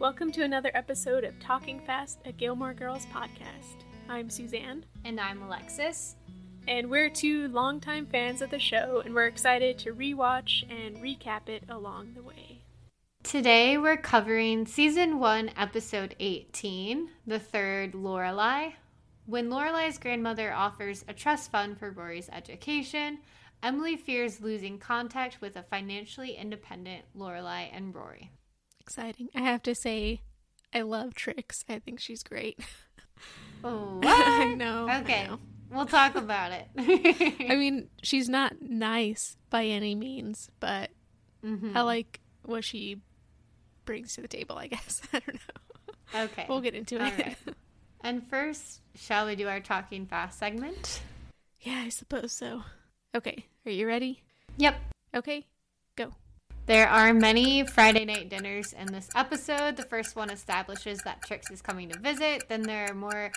Welcome to another episode of Talking Fast, a Gilmore Girls podcast. I'm Suzanne. And I'm Alexis. And we're two longtime fans of the show, and we're excited to rewatch and recap it along the way. Today we're covering season 1, episode 18, the third Lorelai. When Lorelai's grandmother offers a trust fund for Rory's education, Emily fears losing contact with a financially independent Lorelai and Rory exciting. I have to say, I love Trix. I think she's great. Oh, I know. Okay. I know. We'll talk about it. I mean, she's not nice by any means, but mm-hmm. I like what she brings to the table, I guess. I don't know. Okay. We'll get into All it. Right. And first, shall we do our talking fast segment? Yeah, I suppose so. Okay. Are you ready? Yep. Okay. Go. There are many Friday night dinners in this episode. The first one establishes that Trix is coming to visit. Then there are more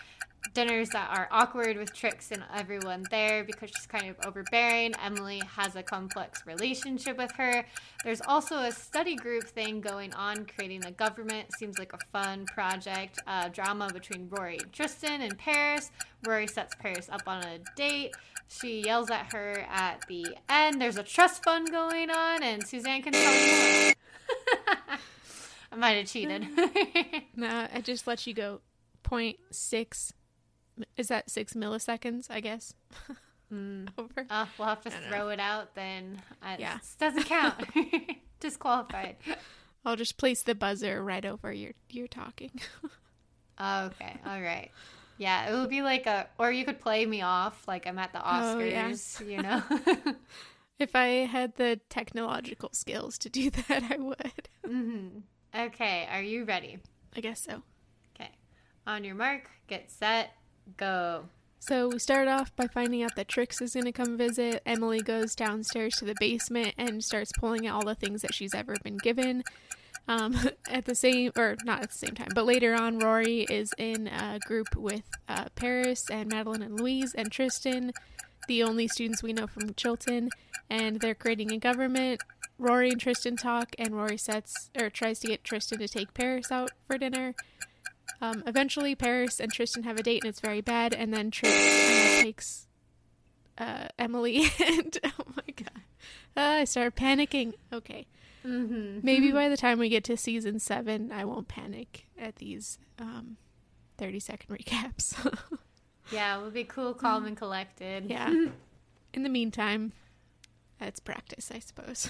dinners that are awkward with Trix and everyone there because she's kind of overbearing. Emily has a complex relationship with her. There's also a study group thing going on, creating the government. Seems like a fun project. Uh, drama between Rory and Tristan and Paris. Rory sets Paris up on a date. She yells at her at the end. There's a trust fund going on, and Suzanne can tell more. I might have cheated. no, I just let you go. Point six. Is that six milliseconds? I guess. Mm. Over. Uh, we'll have to throw know. it out then. Uh, yeah, doesn't count. Disqualified. I'll just place the buzzer right over your your talking. okay. All right. Yeah, it would be like a, or you could play me off like I'm at the Oscars, oh, yeah. you know? if I had the technological skills to do that, I would. Mm-hmm. Okay, are you ready? I guess so. Okay. On your mark, get set, go. So we start off by finding out that Trix is going to come visit. Emily goes downstairs to the basement and starts pulling out all the things that she's ever been given. Um, at the same, or not at the same time, but later on, Rory is in a group with uh, Paris and Madeline and Louise and Tristan, the only students we know from Chilton, and they're creating a government. Rory and Tristan talk, and Rory sets or tries to get Tristan to take Paris out for dinner. Um, eventually, Paris and Tristan have a date, and it's very bad. And then Tristan takes uh, Emily, and oh my god, uh, I start panicking. Okay, Mm-hmm. Maybe by the time we get to season seven, I won't panic at these um, 30 second recaps. yeah, we'll be cool, calm, and collected. Yeah. In the meantime, it's practice, I suppose.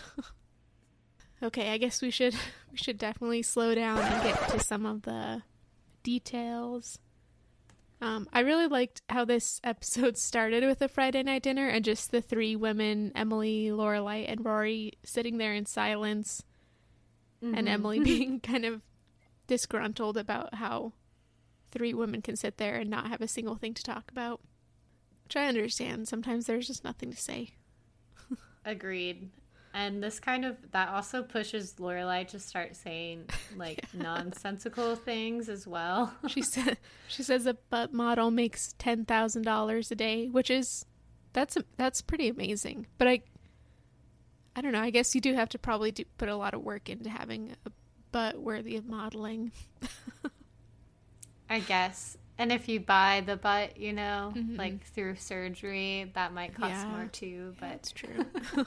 okay, I guess we should we should definitely slow down and get to some of the details. Um, I really liked how this episode started with a Friday night dinner and just the three women, Emily, Lorelai, and Rory, sitting there in silence, mm-hmm. and Emily being kind of disgruntled about how three women can sit there and not have a single thing to talk about. Which I understand. Sometimes there's just nothing to say. Agreed and this kind of that also pushes Lorelai to start saying like yeah. nonsensical things as well. she said she says a butt model makes ten thousand dollars a day, which is that's that's pretty amazing. But I I don't know. I guess you do have to probably do, put a lot of work into having a butt worthy of modeling. I guess. And if you buy the butt, you know, mm-hmm. like through surgery, that might cost yeah. more too. But it's true.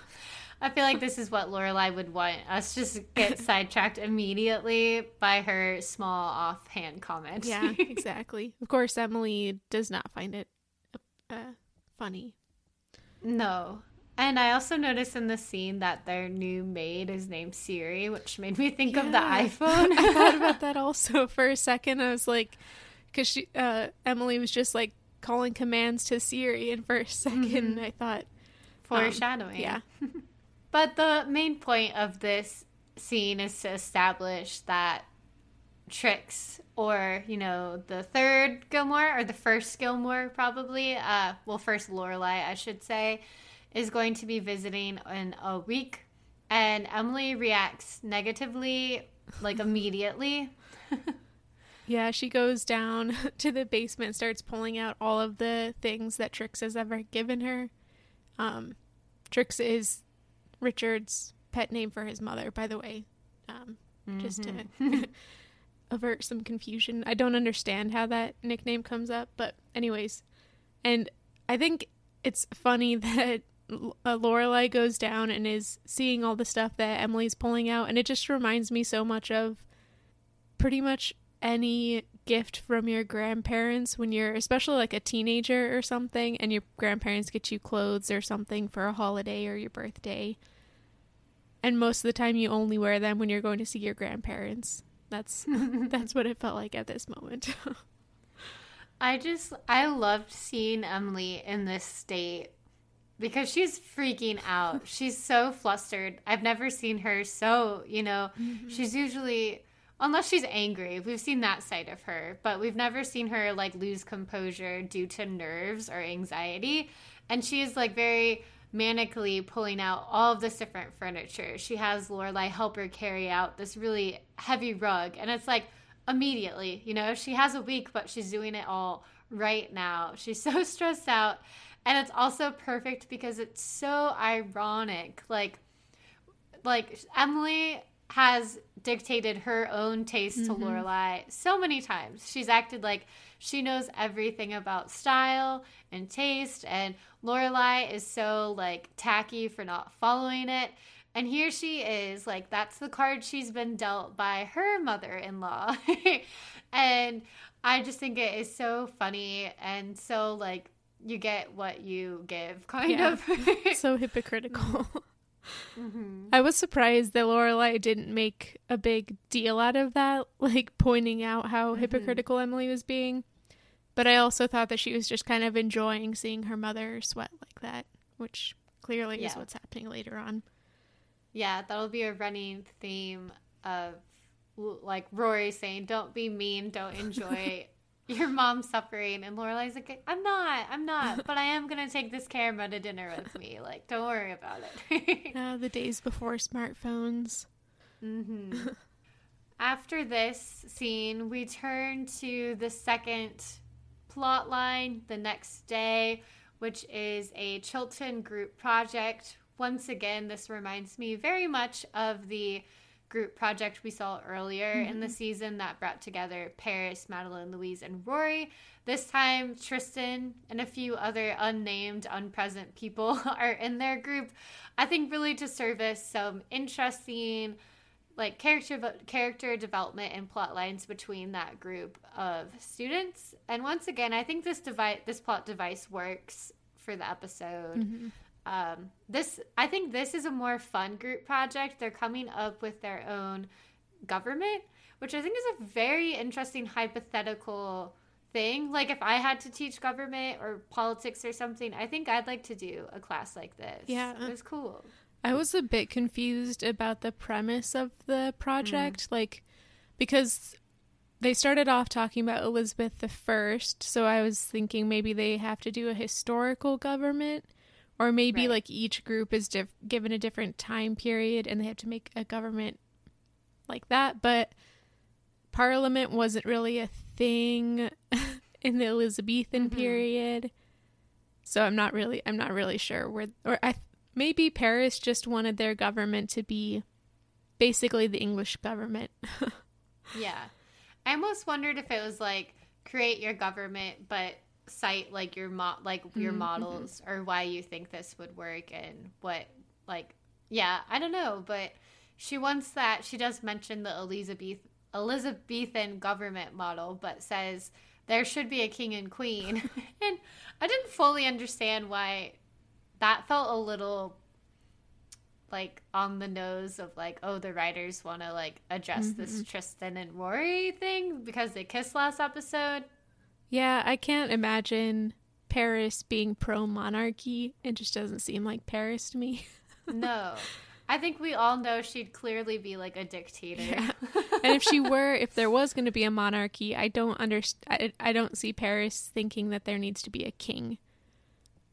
I feel like this is what Lorelai would want us just get sidetracked immediately by her small offhand comment. yeah, exactly. Of course, Emily does not find it uh, funny. No. And I also noticed in the scene that their new maid is named Siri, which made me think yeah. of the iPhone. I thought about that also for a second. I was like, because she, uh, Emily was just like calling commands to Siri, and for a 2nd mm-hmm. I thought foreshadowing. Um, yeah. But the main point of this scene is to establish that Trix or, you know, the third Gilmore or the first Gilmore probably, uh, well, first Lorelai, I should say, is going to be visiting in a week. And Emily reacts negatively, like immediately. yeah, she goes down to the basement, starts pulling out all of the things that Trix has ever given her. Um, Trix is Richard's pet name for his mother, by the way. Um, mm-hmm. Just to mm-hmm. avert some confusion. I don't understand how that nickname comes up, but anyways, and I think it's funny that uh, Lorelai goes down and is seeing all the stuff that Emily's pulling out, and it just reminds me so much of pretty much any gift from your grandparents when you're especially like a teenager or something and your grandparents get you clothes or something for a holiday or your birthday and most of the time you only wear them when you're going to see your grandparents that's that's what it felt like at this moment. I just I loved seeing Emily in this state because she's freaking out. she's so flustered. I've never seen her so, you know, mm-hmm. she's usually unless she's angry. We've seen that side of her, but we've never seen her like lose composure due to nerves or anxiety. And she is like very manically pulling out all of this different furniture. She has Lorelai help her carry out this really heavy rug, and it's like immediately, you know, she has a week, but she's doing it all right now. She's so stressed out, and it's also perfect because it's so ironic. Like, like Emily has dictated her own taste mm-hmm. to Lorelai so many times. She's acted like she knows everything about style and taste, and Lorelai is so like tacky for not following it. And here she is, like that's the card she's been dealt by her mother-in-law. and I just think it is so funny and so like you get what you give, kind yeah. of. so hypocritical. Mm-hmm. I was surprised that Lorelai didn't make a big deal out of that, like pointing out how mm-hmm. hypocritical Emily was being. But I also thought that she was just kind of enjoying seeing her mother sweat like that, which clearly yeah. is what's happening later on. Yeah, that'll be a running theme of like Rory saying, "Don't be mean, don't enjoy your mom suffering," and Lorelai's like, "I'm not, I'm not, but I am gonna take this camera to dinner with me. Like, don't worry about it." uh, the days before smartphones. Mm-hmm. After this scene, we turn to the second plot line the next day, which is a Chilton group project. Once again, this reminds me very much of the group project we saw earlier mm-hmm. in the mm-hmm. season that brought together Paris, Madeline, Louise, and Rory. This time, Tristan and a few other unnamed, unpresent people are in their group. I think really to service some interesting like character character development and plot lines between that group of students. And once again, I think this device this plot device works for the episode. Mm-hmm. Um, this I think this is a more fun group project. They're coming up with their own government, which I think is a very interesting hypothetical thing. Like if I had to teach government or politics or something, I think I'd like to do a class like this. Yeah, it was cool. I was a bit confused about the premise of the project, mm. like because they started off talking about Elizabeth the First, so I was thinking maybe they have to do a historical government, or maybe right. like each group is diff- given a different time period and they have to make a government like that. But Parliament wasn't really a thing in the Elizabethan mm-hmm. period, so I'm not really I'm not really sure where or I maybe Paris just wanted their government to be basically the English government. yeah. I almost wondered if it was like create your government but cite like your mo- like your mm-hmm. models or why you think this would work and what like yeah, I don't know, but she wants that she does mention the Elizabeth Elizabethan government model but says there should be a king and queen. and I didn't fully understand why that felt a little like on the nose of like oh the writers want to like address mm-hmm. this Tristan and Rory thing because they kissed last episode. Yeah, I can't imagine Paris being pro monarchy. It just doesn't seem like Paris to me. no. I think we all know she'd clearly be like a dictator. Yeah. and if she were, if there was going to be a monarchy, I don't understand. I, I don't see Paris thinking that there needs to be a king.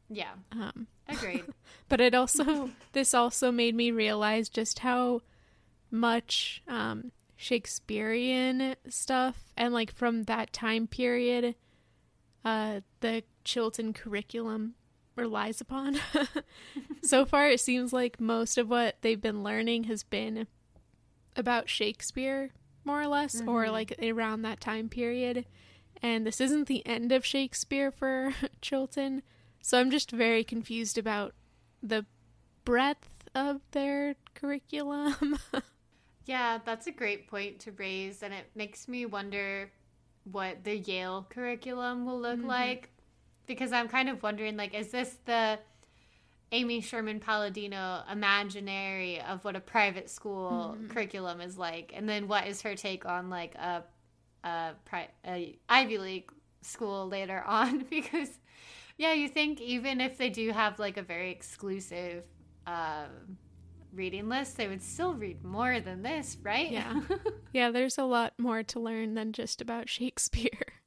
Yeah. Um, Agreed. but it also this also made me realize just how much um, Shakespearean stuff and like from that time period, uh, the Chilton curriculum relies upon. so far, it seems like most of what they've been learning has been about Shakespeare, more or less, mm-hmm. or like around that time period. And this isn't the end of Shakespeare for Chilton. So I'm just very confused about the breadth of their curriculum. yeah, that's a great point to raise. And it makes me wonder what the Yale curriculum will look mm-hmm. like because I'm kind of wondering like is this the Amy Sherman Palladino imaginary of what a private school mm-hmm. curriculum is like and then what is her take on like a a, pri- a Ivy League school later on because yeah you think even if they do have like a very exclusive uh, reading list they would still read more than this right yeah yeah there's a lot more to learn than just about Shakespeare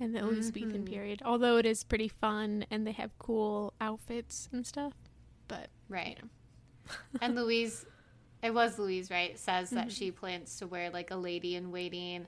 and the Elizabethan mm-hmm. period. Although it is pretty fun and they have cool outfits and stuff. But right. You know. and Louise, it was Louise, right? Says that mm-hmm. she plans to wear like a lady in waiting,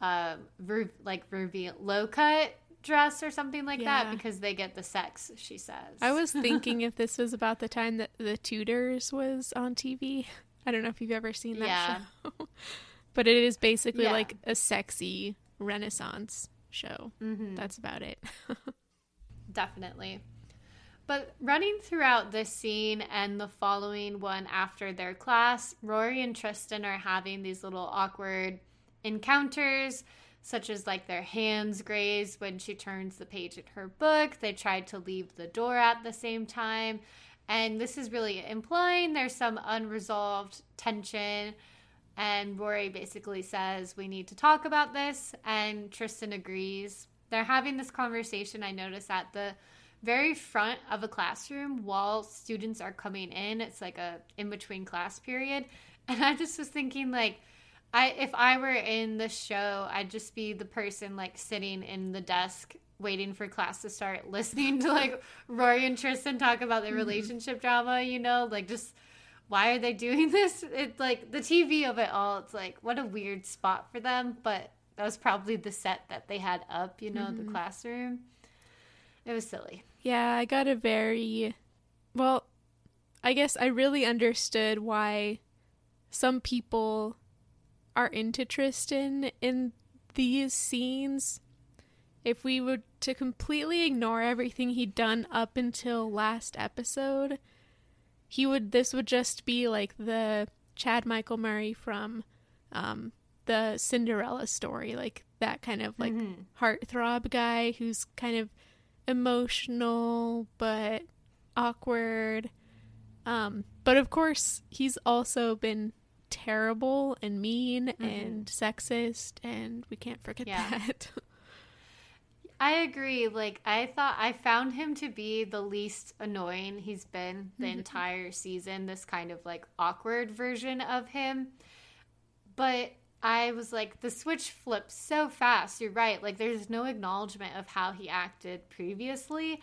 uh, ver- like reveal low cut dress or something like yeah. that because they get the sex. She says. I was thinking if this was about the time that The Tudors was on TV. I don't know if you've ever seen that yeah. show. but it is basically yeah. like a sexy Renaissance show. Mm-hmm. That's about it. Definitely. But running throughout this scene and the following one after their class, Rory and Tristan are having these little awkward encounters, such as like their hands graze when she turns the page in her book. They tried to leave the door at the same time. And this is really implying there's some unresolved tension and Rory basically says, We need to talk about this. And Tristan agrees. They're having this conversation, I notice, at the very front of a classroom while students are coming in. It's like a in between class period. And I just was thinking, like, I if I were in the show, I'd just be the person like sitting in the desk waiting for class to start, listening to like Rory and Tristan talk about their mm-hmm. relationship drama, you know, like just why are they doing this? It's like the TV of it all. It's like what a weird spot for them, but that was probably the set that they had up, you know, mm-hmm. the classroom. It was silly. Yeah, I got a very well, I guess I really understood why some people are into Tristan in these scenes. If we were to completely ignore everything he'd done up until last episode, he would this would just be like the Chad Michael Murray from um, the Cinderella story, like that kind of like mm-hmm. heartthrob guy who's kind of emotional but awkward. Um, but of course, he's also been terrible and mean mm-hmm. and sexist, and we can't forget yeah. that. I agree. Like I thought I found him to be the least annoying he's been the mm-hmm. entire season, this kind of like awkward version of him. But I was like the switch flips so fast. You're right. Like there's no acknowledgement of how he acted previously.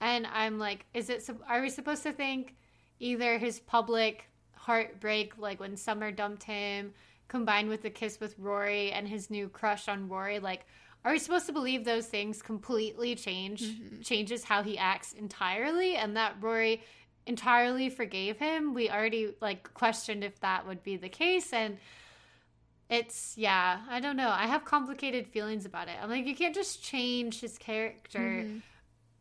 And I'm like is it are we supposed to think either his public heartbreak like when Summer dumped him combined with the kiss with Rory and his new crush on Rory like are we supposed to believe those things completely change mm-hmm. changes how he acts entirely and that Rory entirely forgave him? We already like questioned if that would be the case and it's yeah, I don't know. I have complicated feelings about it. I'm like you can't just change his character. Mm-hmm.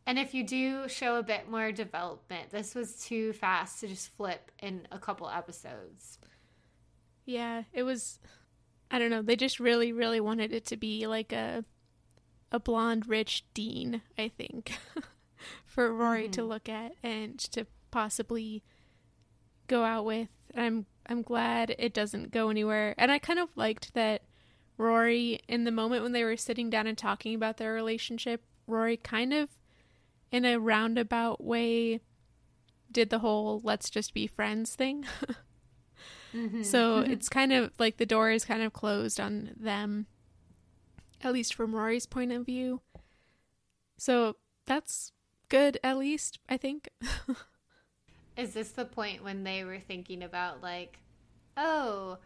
And if you do show a bit more development, this was too fast to just flip in a couple episodes. Yeah, it was I don't know. They just really, really wanted it to be like a a blonde rich dean, I think, for Rory mm-hmm. to look at and to possibly go out with. I'm I'm glad it doesn't go anywhere. And I kind of liked that Rory in the moment when they were sitting down and talking about their relationship, Rory kind of in a roundabout way did the whole let's just be friends thing. Mm-hmm. So it's kind of like the door is kind of closed on them, at least from Rory's point of view. So that's good, at least, I think. Is this the point when they were thinking about, like, oh,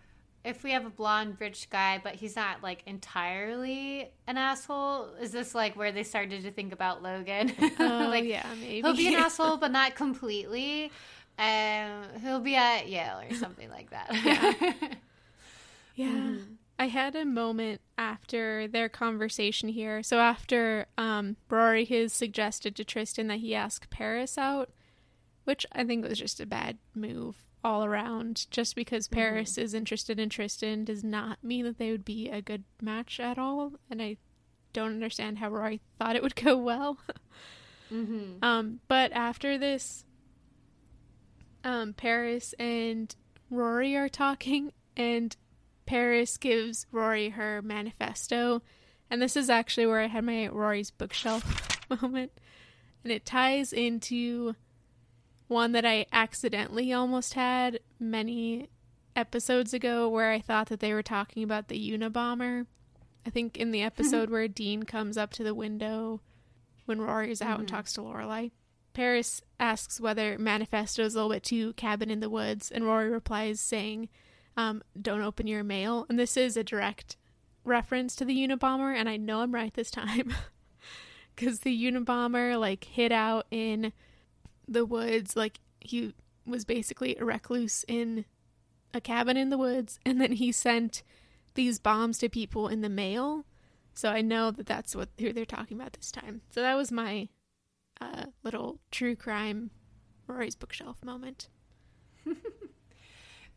if we have a blonde rich guy, but he's not like entirely an asshole, is this like where they started to think about Logan? Oh, like, yeah, maybe. he'll be an asshole, but not completely. Um, he'll be at Yale or something like that. Yeah. Mm-hmm. I had a moment after their conversation here. So after um, Rory has suggested to Tristan that he ask Paris out, which I think was just a bad move all around. Just because Mm-hmm. Paris is interested in Tristan does not mean that they would be a good match at all. And I don't understand how Rory thought it would go well. mm-hmm. Um, but after this, um, Paris and Rory are talking, and Paris gives Rory her manifesto. And this is actually where I had my Rory's bookshelf moment. And it ties into one that I accidentally almost had many episodes ago where I thought that they were talking about the Unabomber. I think in the episode where Dean comes up to the window when Rory's out and talks to Lorelai. Paris asks whether Manifesto is a little bit too cabin in the woods, and Rory replies saying, um, "Don't open your mail." And this is a direct reference to the Unabomber, and I know I'm right this time because the Unabomber like hid out in the woods, like he was basically a recluse in a cabin in the woods, and then he sent these bombs to people in the mail. So I know that that's what who they're talking about this time. So that was my uh, little true crime Rory's bookshelf moment.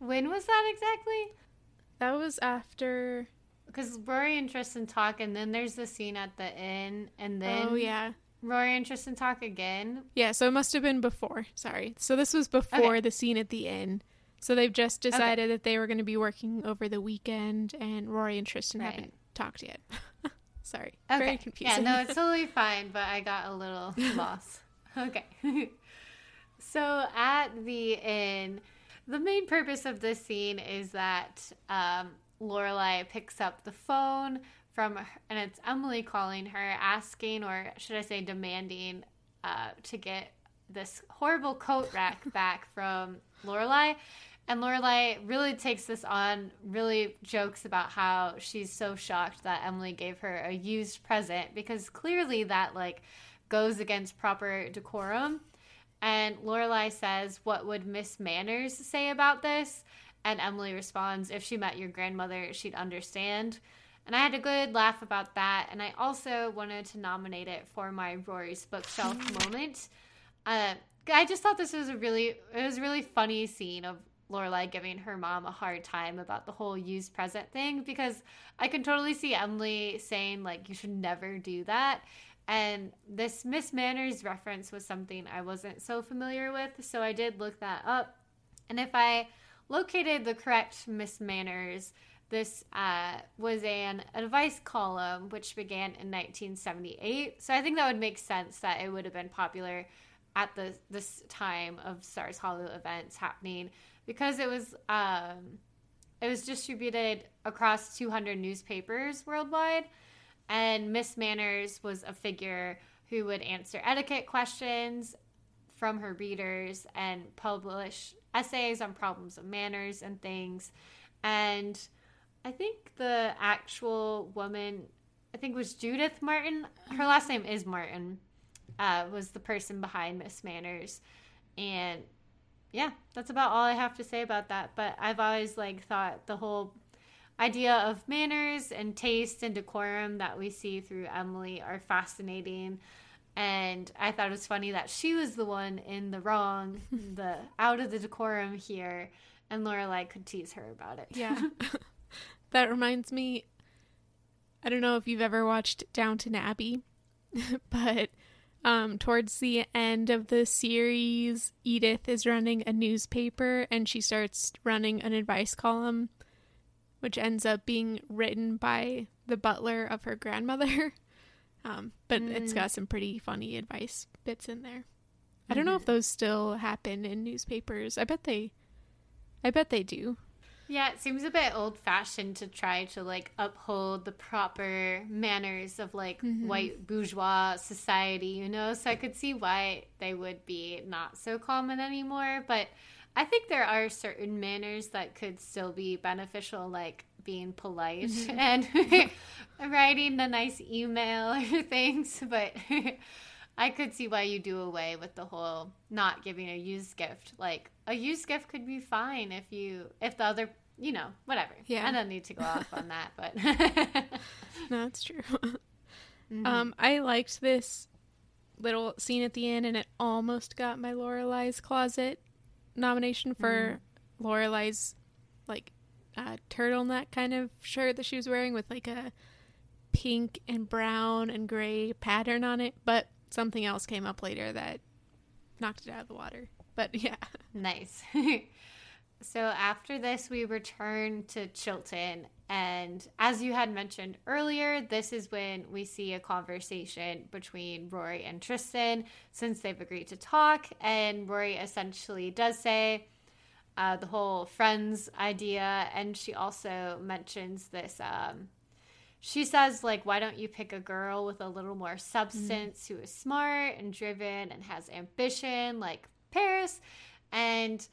When was that exactly? That was after. Because Rory and Tristan talk, and then there's the scene at the inn, and then oh yeah, Rory and Tristan talk again. yeah. So it must have been before. Sorry. So this was before Okay. the scene at the inn. So they've just decided that they were going to be working over the weekend, and Rory and Tristan Right. haven't talked yet. Sorry. Okay. Very confusing. Yeah, no, it's totally fine, but I got a little lost. Okay. so at the inn, the main purpose of this scene is that um, Lorelai picks up the phone from, and it's Emily calling her, asking, or should I say, demanding, uh, to get this horrible coat rack back from Lorelai. And Lorelai really takes this on, really jokes about how she's so shocked that Emily gave her a used present because clearly that like goes against proper decorum. And Lorelai says, "What would Miss Manners say about this?" And Emily responds, "If she met your grandmother, she'd understand." And I had a good laugh about that. And I also wanted to nominate it for my Rory's bookshelf moment. Uh, I just thought this was a really, it was a really funny scene of Lorelai giving her mom a hard time about the whole used present thing because I can totally see Emily saying like you should never do that. And this Miss Manners reference was something I wasn't so familiar with, so I did look that up. And if I located the correct Miss Manners, this uh, was an advice column which began in 1978. So I think that would make sense that it would have been popular at the this time of Stars Hollow events happening because it was um, it was distributed across 200 newspapers worldwide, and Miss Manners was a figure who would answer etiquette questions from her readers and publish essays on problems of manners and things. And I think the actual woman, I think was Judith Martin. Her last name is Martin. Uh, was the person behind Miss Manners, and yeah, that's about all I have to say about that. But I've always like thought the whole idea of manners and taste and decorum that we see through Emily are fascinating. And I thought it was funny that she was the one in the wrong, the out of the decorum here, and Lorelai could tease her about it. Yeah. that reminds me I don't know if you've ever watched Downton Abbey, but um, towards the end of the series, Edith is running a newspaper and she starts running an advice column, which ends up being written by the butler of her grandmother. Um, but it's got some pretty funny advice bits in there. I don't know if those still happen in newspapers. I bet they I bet they do. Yeah, it seems a bit old fashioned to try to like uphold the proper manners of like Mhm. white bourgeois society, you know? So I could see why they would be not so common anymore. But I think there are certain manners that could still be beneficial, like being polite and writing a nice email or things. But I could see why you do away with the whole not giving a used gift. Like a used gift could be fine if you if the other you know whatever. Yeah. I don't need to go off on that, but No, it's true. Mhm. Um, I liked this little scene at the end, and it almost got my Lorelai's closet nomination for Lorelai's like uh, turtleneck kind of shirt that she was wearing with like a pink and brown and gray pattern on it. But something else came up later that knocked it out of the water. But yeah, Nice. so after this, we return to Chilton. And as you had mentioned earlier, this is when we see a conversation between Rory and Tristan since they've agreed to talk. And Rory essentially does say uh, the whole friends idea. And she also mentions this. Um, she says, like, why don't you pick a girl with a little more substance who is smart and driven and has ambition, like Paris? And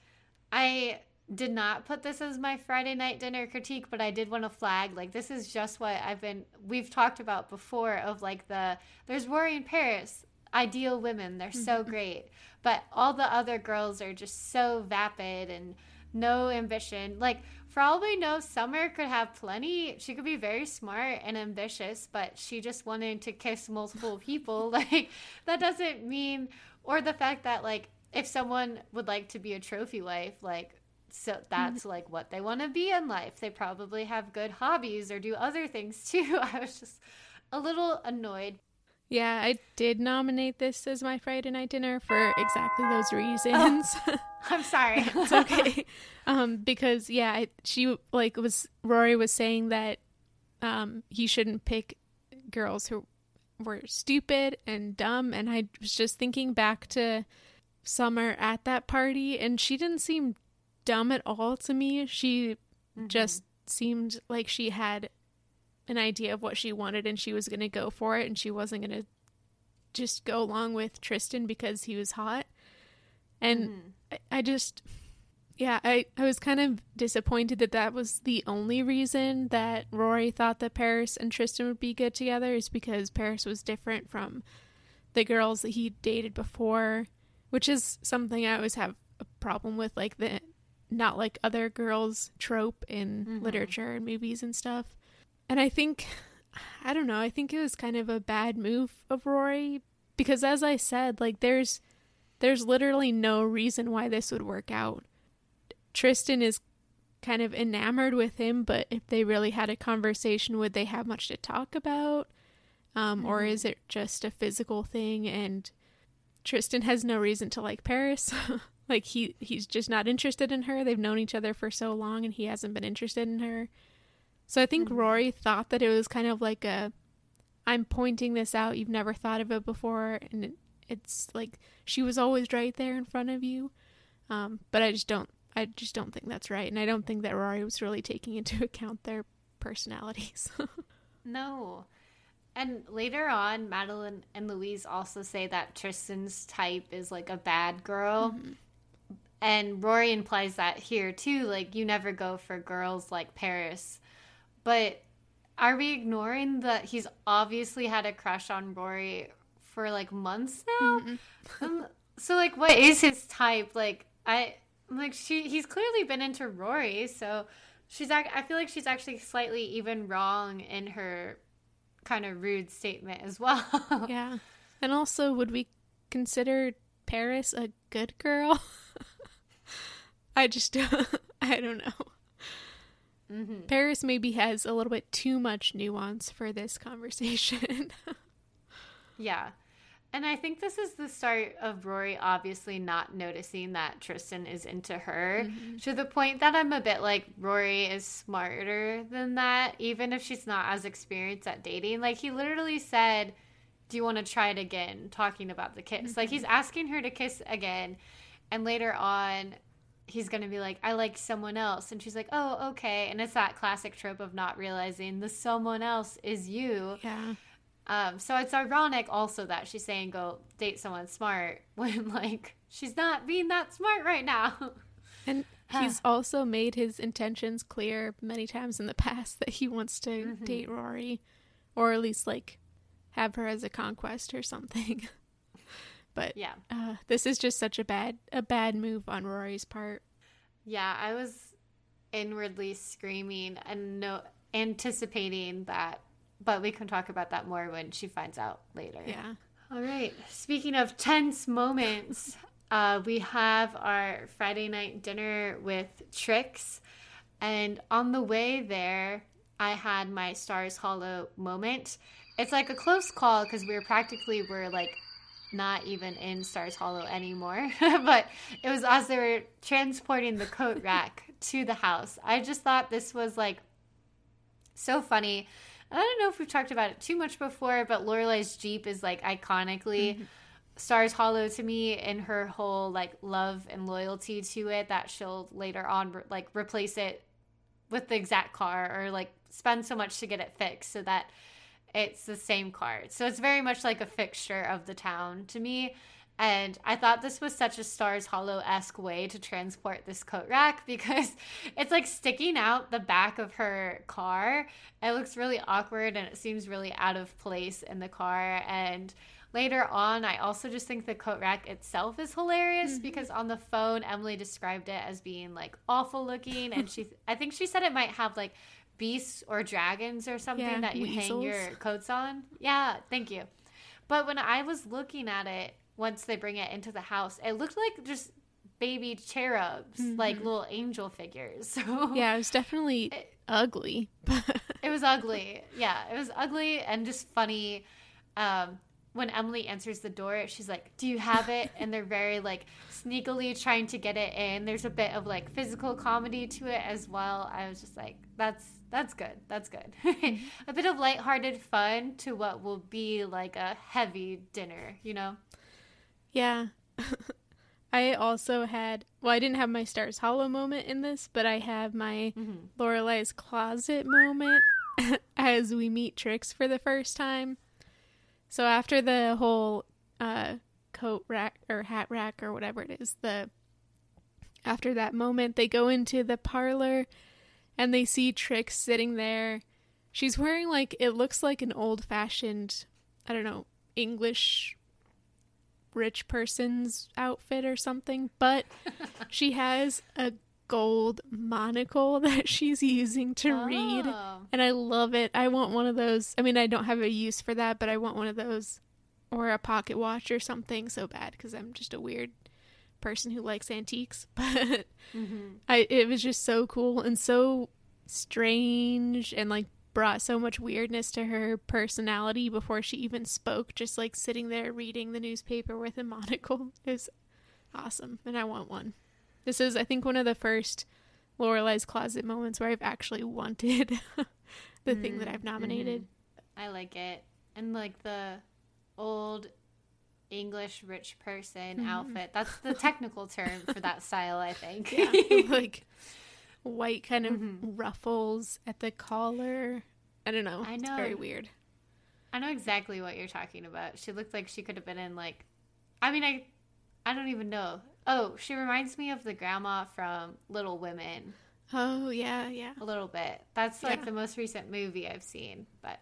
I did not put this as my Friday night dinner critique, but I did want to flag like this is just what I've been we've talked about before of like the there's Rory in Paris, ideal women, they're so mm-hmm. great. But all the other girls are just so vapid and no ambition. Like for all we know, Summer could have plenty. She could be very smart and ambitious, but she just wanted to kiss multiple people. Like that doesn't mean or the fact that like if someone would like to be a trophy wife, like so that's like what they want to be in life. They probably have good hobbies or do other things too. I was just a little annoyed. yeah, I did nominate this as my Friday night dinner for exactly those reasons. I'm sorry. it's okay um because yeah I, she like was rory was saying that um he shouldn't pick girls who were stupid and dumb and i was just thinking back to summer at that party and she didn't seem dumb at all to me. She mm-hmm. just seemed like she had an idea of what she wanted and she was going to go for it and she wasn't going to just go along with tristan because he was hot. And mm-hmm. I, I just yeah I, I was kind of disappointed that that was the only reason that rory thought that paris and tristan would be good together is because paris was different from the girls that he dated before which is something i always have a problem with like the not like other girls trope in Mhm. literature and movies and stuff and i think i don't know i think it was kind of a bad move of rory because as i said like there's there's literally no reason why this would work out. Tristan is kind of enamored with him, but if they really had a conversation, would they have much to talk about? Um, Or is it just a physical thing? And Tristan has no reason to like Paris. like he he's just not interested in her. They've known each other for so long, and he hasn't been interested in her. So I think Rory thought that it was kind of like a, I'm pointing this out. You've never thought of it before, and it, it's like she was always right there in front of you. Um, but I just don't. I just don't think that's right, and I don't think that Rory was really taking into account their personalities. No. And later on, Madeline and Louise also say that Tristan's type is like a bad girl. And Rory implies that here too. Like, you never go for girls like Paris. But are we ignoring that he's obviously had a crush on Rory for like months now? Um, so, like, what is his type? Like, I. Like she, he's clearly been into Rory, so she's. ac- I feel like she's actually slightly even wrong in her kind of rude statement as well. yeah, and also, would we consider Paris a good girl? I just, I don't know. hmm Paris maybe has a little bit too much nuance for this conversation. Yeah. And I think this is the start of Rory obviously not noticing that Tristan is into her to the point that I'm a bit like Rory is smarter than that, even if she's not as experienced at dating. Like, he literally said, do you want to try it again? Talking about the kiss. Like he's asking her to kiss again. And later on, he's going to be like, I like someone else. And she's like, oh, okay. And it's that classic trope of not realizing the someone else is you. Yeah. Um, so it's ironic also that she's saying go date someone smart when like she's not being that smart right now. And he's also made his intentions clear many times in the past that he wants to Mm-hmm. date Rory or at least like have her as a conquest or something. but yeah. uh, this is just such a bad a bad move on Rory's part. Yeah, I was inwardly screaming and no anticipating that, but we can talk about that more when she finds out later. Yeah. All right. Speaking of tense moments, uh, we have our Friday night dinner with Trix, and on the way there, I had my Stars Hollow moment. It's like a close call because we were practically we're like not even in Stars Hollow anymore, but it was as they were transporting the coat rack to the house. I just thought this was like so funny. I don't know if we've talked about it too much before, but Lorelai's Jeep is like iconically mm-hmm. Stars Hollow to me in her whole like love and loyalty to it that she'll later on like replace it with the exact car or like spend so much to get it fixed so that it's the same card. So it's very much like a fixture of the town to me. And I thought this was such a Stars Hollow esque way to transport this coat rack because it's like sticking out the back of her car. It looks really awkward and it seems really out of place in the car. And later on, I also just think the coat rack itself is hilarious mm-hmm. because on the phone, Emily described it as being like awful looking. And she, I think she said it might have like beasts or dragons or something Yeah, that you hang your coats on. Yeah, thank you. But when I was looking at it, once they bring it into the house, it looked like just baby cherubs, like little angel figures. So Yeah, it was definitely ugly. it was ugly. Yeah, it was ugly and just funny. Um, when Emily answers the door, she's like, "Do you have it?" And they're very like sneakily trying to get it in. There's a bit of like physical comedy to it as well. I was just like, "That's that's good. That's good." Mm-hmm. a bit of lighthearted fun to what will be like a heavy dinner, you know? Yeah. I also had well, I didn't have my Stars Hollow moment in this, but I have my mm-hmm. Lorelai's closet moment as we meet Trix for the first time. So after the whole uh, coat rack or hat rack or whatever it is, the after that moment, they go into the parlor and they see Trix sitting there. She's wearing like it looks like an old fashioned, I don't know, English rich person's outfit or something, but she has a gold monocle that she's using to read. Oh. And I love it. I want one of those. I mean, I don't have a use for that, but I want one of those or a pocket watch or something so bad because I'm just a weird person who likes antiques. But mm-hmm. I it was just so cool and so strange and like brought so much weirdness to her personality before she even spoke just like sitting there reading the newspaper with a monocle it was awesome and I want one. This is I think one of the first Lorelai's closet moments where I've actually wanted the thing that I've mm-hmm. nominated. I like it. And like the old English rich person mm-hmm. outfit. That's the technical term for that style, I think. Yeah, like white kind of mm-hmm. ruffles at the collar. I don't know. I know. It's very weird. I know exactly what you're talking about. She looked like she could have been in like I mean I I don't even know. Oh, she reminds me of the grandma from Little Women Oh yeah, yeah. a little bit. That's like Yeah. the most recent movie I've seen. But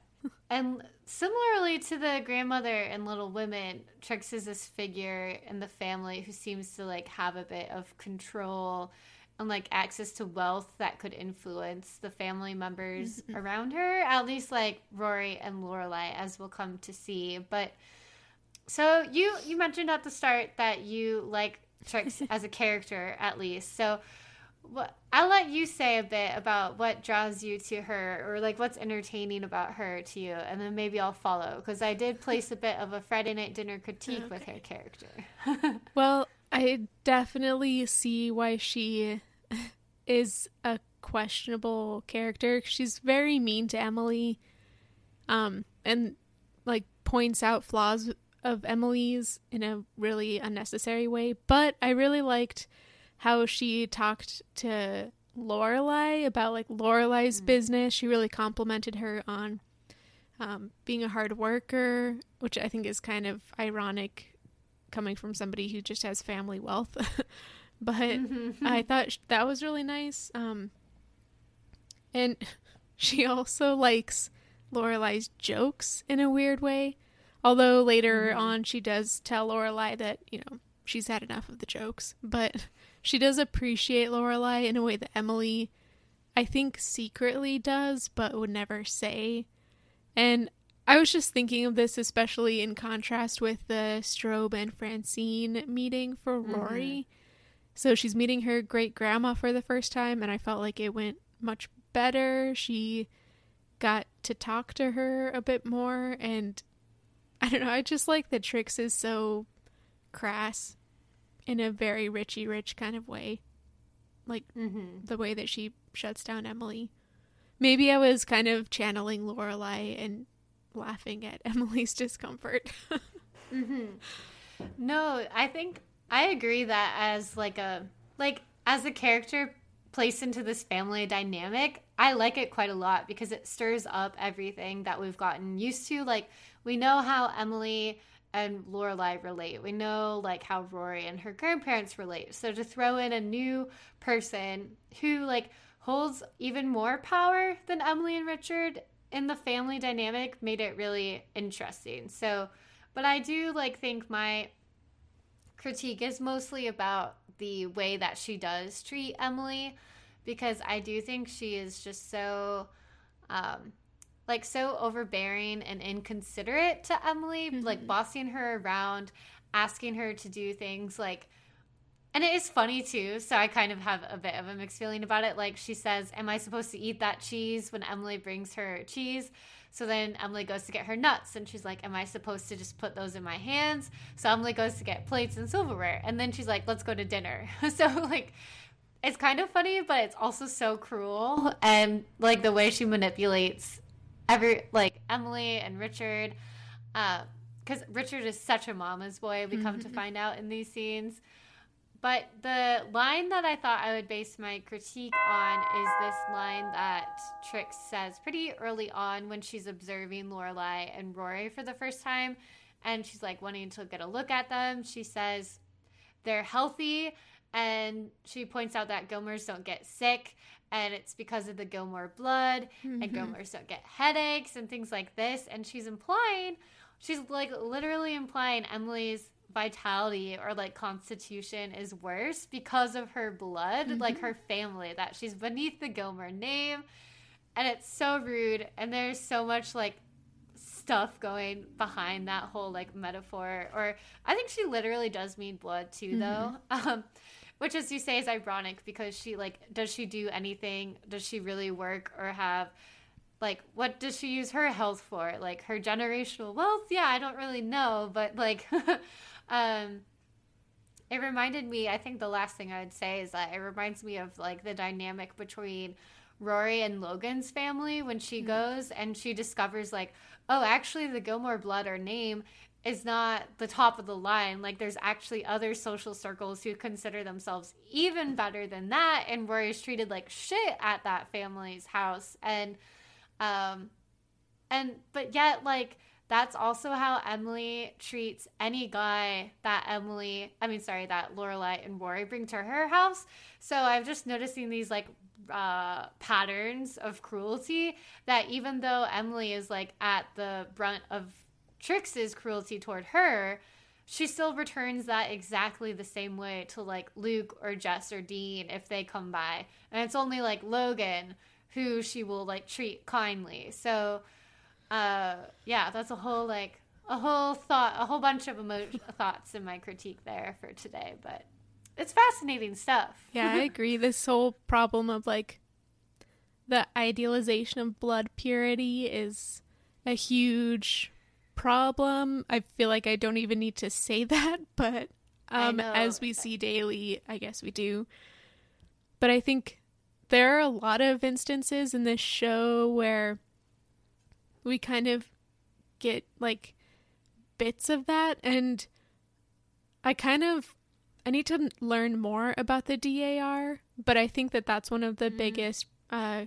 and similarly to the grandmother in Little Women, Trix is this figure in the family who seems to like have a bit of control and like access to wealth that could influence the family members around her. At least like Rory and Lorelai, as we'll come to see. But so you you mentioned at the start that you like Trix as a character at least. So what I'll let you say a bit about what draws you to her or like what's entertaining about her to you and then maybe I'll follow because I did place a bit of a Friday night dinner critique with her character. Well, I definitely see why she is a questionable character. She's very mean to Emily. Um and like points out flaws of Emily's in a really unnecessary way, but I really liked how she talked to Lorelai about like Lorelai's mm. business. She really complimented her on um, being a hard worker, which I think is kind of ironic coming from somebody who just has family wealth. but mm-hmm. I thought that was really nice. Um, and she also likes Lorelai's jokes in a weird way. Although later mm-hmm. on she does tell Lorelai that, you know, she's had enough of the jokes. But she does appreciate Lorelai in a way that Emily I think secretly does, but would never say. And I was just thinking of this especially in contrast with the Straub and Francine meeting for mm-hmm. Rory. Mm-hmm. So she's meeting her great grandma for the first time, and I felt like it went much better. She got to talk to her a bit more, and I don't know, I just like that Trix is so crass in a very Richie Rich kind of way. Like mm-hmm. the way that she shuts down Emily. Maybe I was kind of channeling Lorelai and laughing at Emily's discomfort. mm-hmm. No, I think I agree that as like a like as a character placed into this family dynamic, I like it quite a lot because it stirs up everything that we've gotten used to. Like we know how Emily and Lorelai relate. We know like how Rory and her grandparents relate. So to throw in a new person who like holds even more power than Emily and Richard in the family dynamic made it really interesting. So, but I do like think my critique is mostly about the way that she does treat Emily because I do think she is just so um like so overbearing and inconsiderate to Emily, mm-hmm. like bossing her around, asking her to do things like and it is funny too. So I kind of have a bit of a mixed feeling about it. Like she says, Am I supposed to eat that cheese when Emily brings her cheese? So then Emily goes to get her nuts and she's like, Am I supposed to just put those in my hands? So Emily goes to get plates and silverware. And then she's like, Let's go to dinner. so, like, it's kind of funny, but it's also so cruel. And like the way she manipulates every, like, Emily and Richard. Because uh, Richard is such a mama's boy, we come to find out in these scenes. But the line that I thought I would base my critique on is this line that Trix says pretty early on when she's observing Lorelai and Rory for the first time. And she's like wanting to get a look at them. She says they're healthy. And she points out that Gilmores don't get sick. And it's because of the Gilmore blood. Mm-hmm. And Gilmores don't get headaches and things like this. And she's implying, she's like literally implying Emily's vitality or like constitution is worse because of her blood, mm-hmm. like her family, that she's beneath the Gilmore name. And it's so rude. And there's so much like stuff going behind that whole like metaphor. Or I think she literally does mean blood too, mm-hmm. though. Um, which, as you say, is ironic because she like, does she do anything? Does she really work or have like what does she use her health for like her generational wealth yeah i don't really know but like Um, it reminded me, I think the last thing I would say is that it reminds me of like the dynamic between Rory and Logan's family when she mm-hmm. goes and she discovers, like, oh, actually, the Gilmore blood or name is not the top of the line. Like, there's actually other social circles who consider themselves even better than that. And Rory's treated like shit at that family's house. And, um, and, but yet, like, that's also how Emily treats any guy that Emily, I mean, sorry, that Lorelai and Rory bring to her house. So I'm just noticing these like uh, patterns of cruelty that even though Emily is like at the brunt of Trix's cruelty toward her, she still returns that exactly the same way to like Luke or Jess or Dean if they come by. And it's only like Logan who she will like treat kindly. So uh, yeah, that's a whole like a whole thought, a whole bunch of emo- thoughts in my critique there for today. But it's fascinating stuff. yeah, I agree. This whole problem of like the idealization of blood purity is a huge problem. I feel like I don't even need to say that, but um, as we see daily, I guess we do. But I think there are a lot of instances in this show where we kind of get like bits of that and I kind of I need to learn more about the DAR, but I think that that's one of the mm. biggest uh,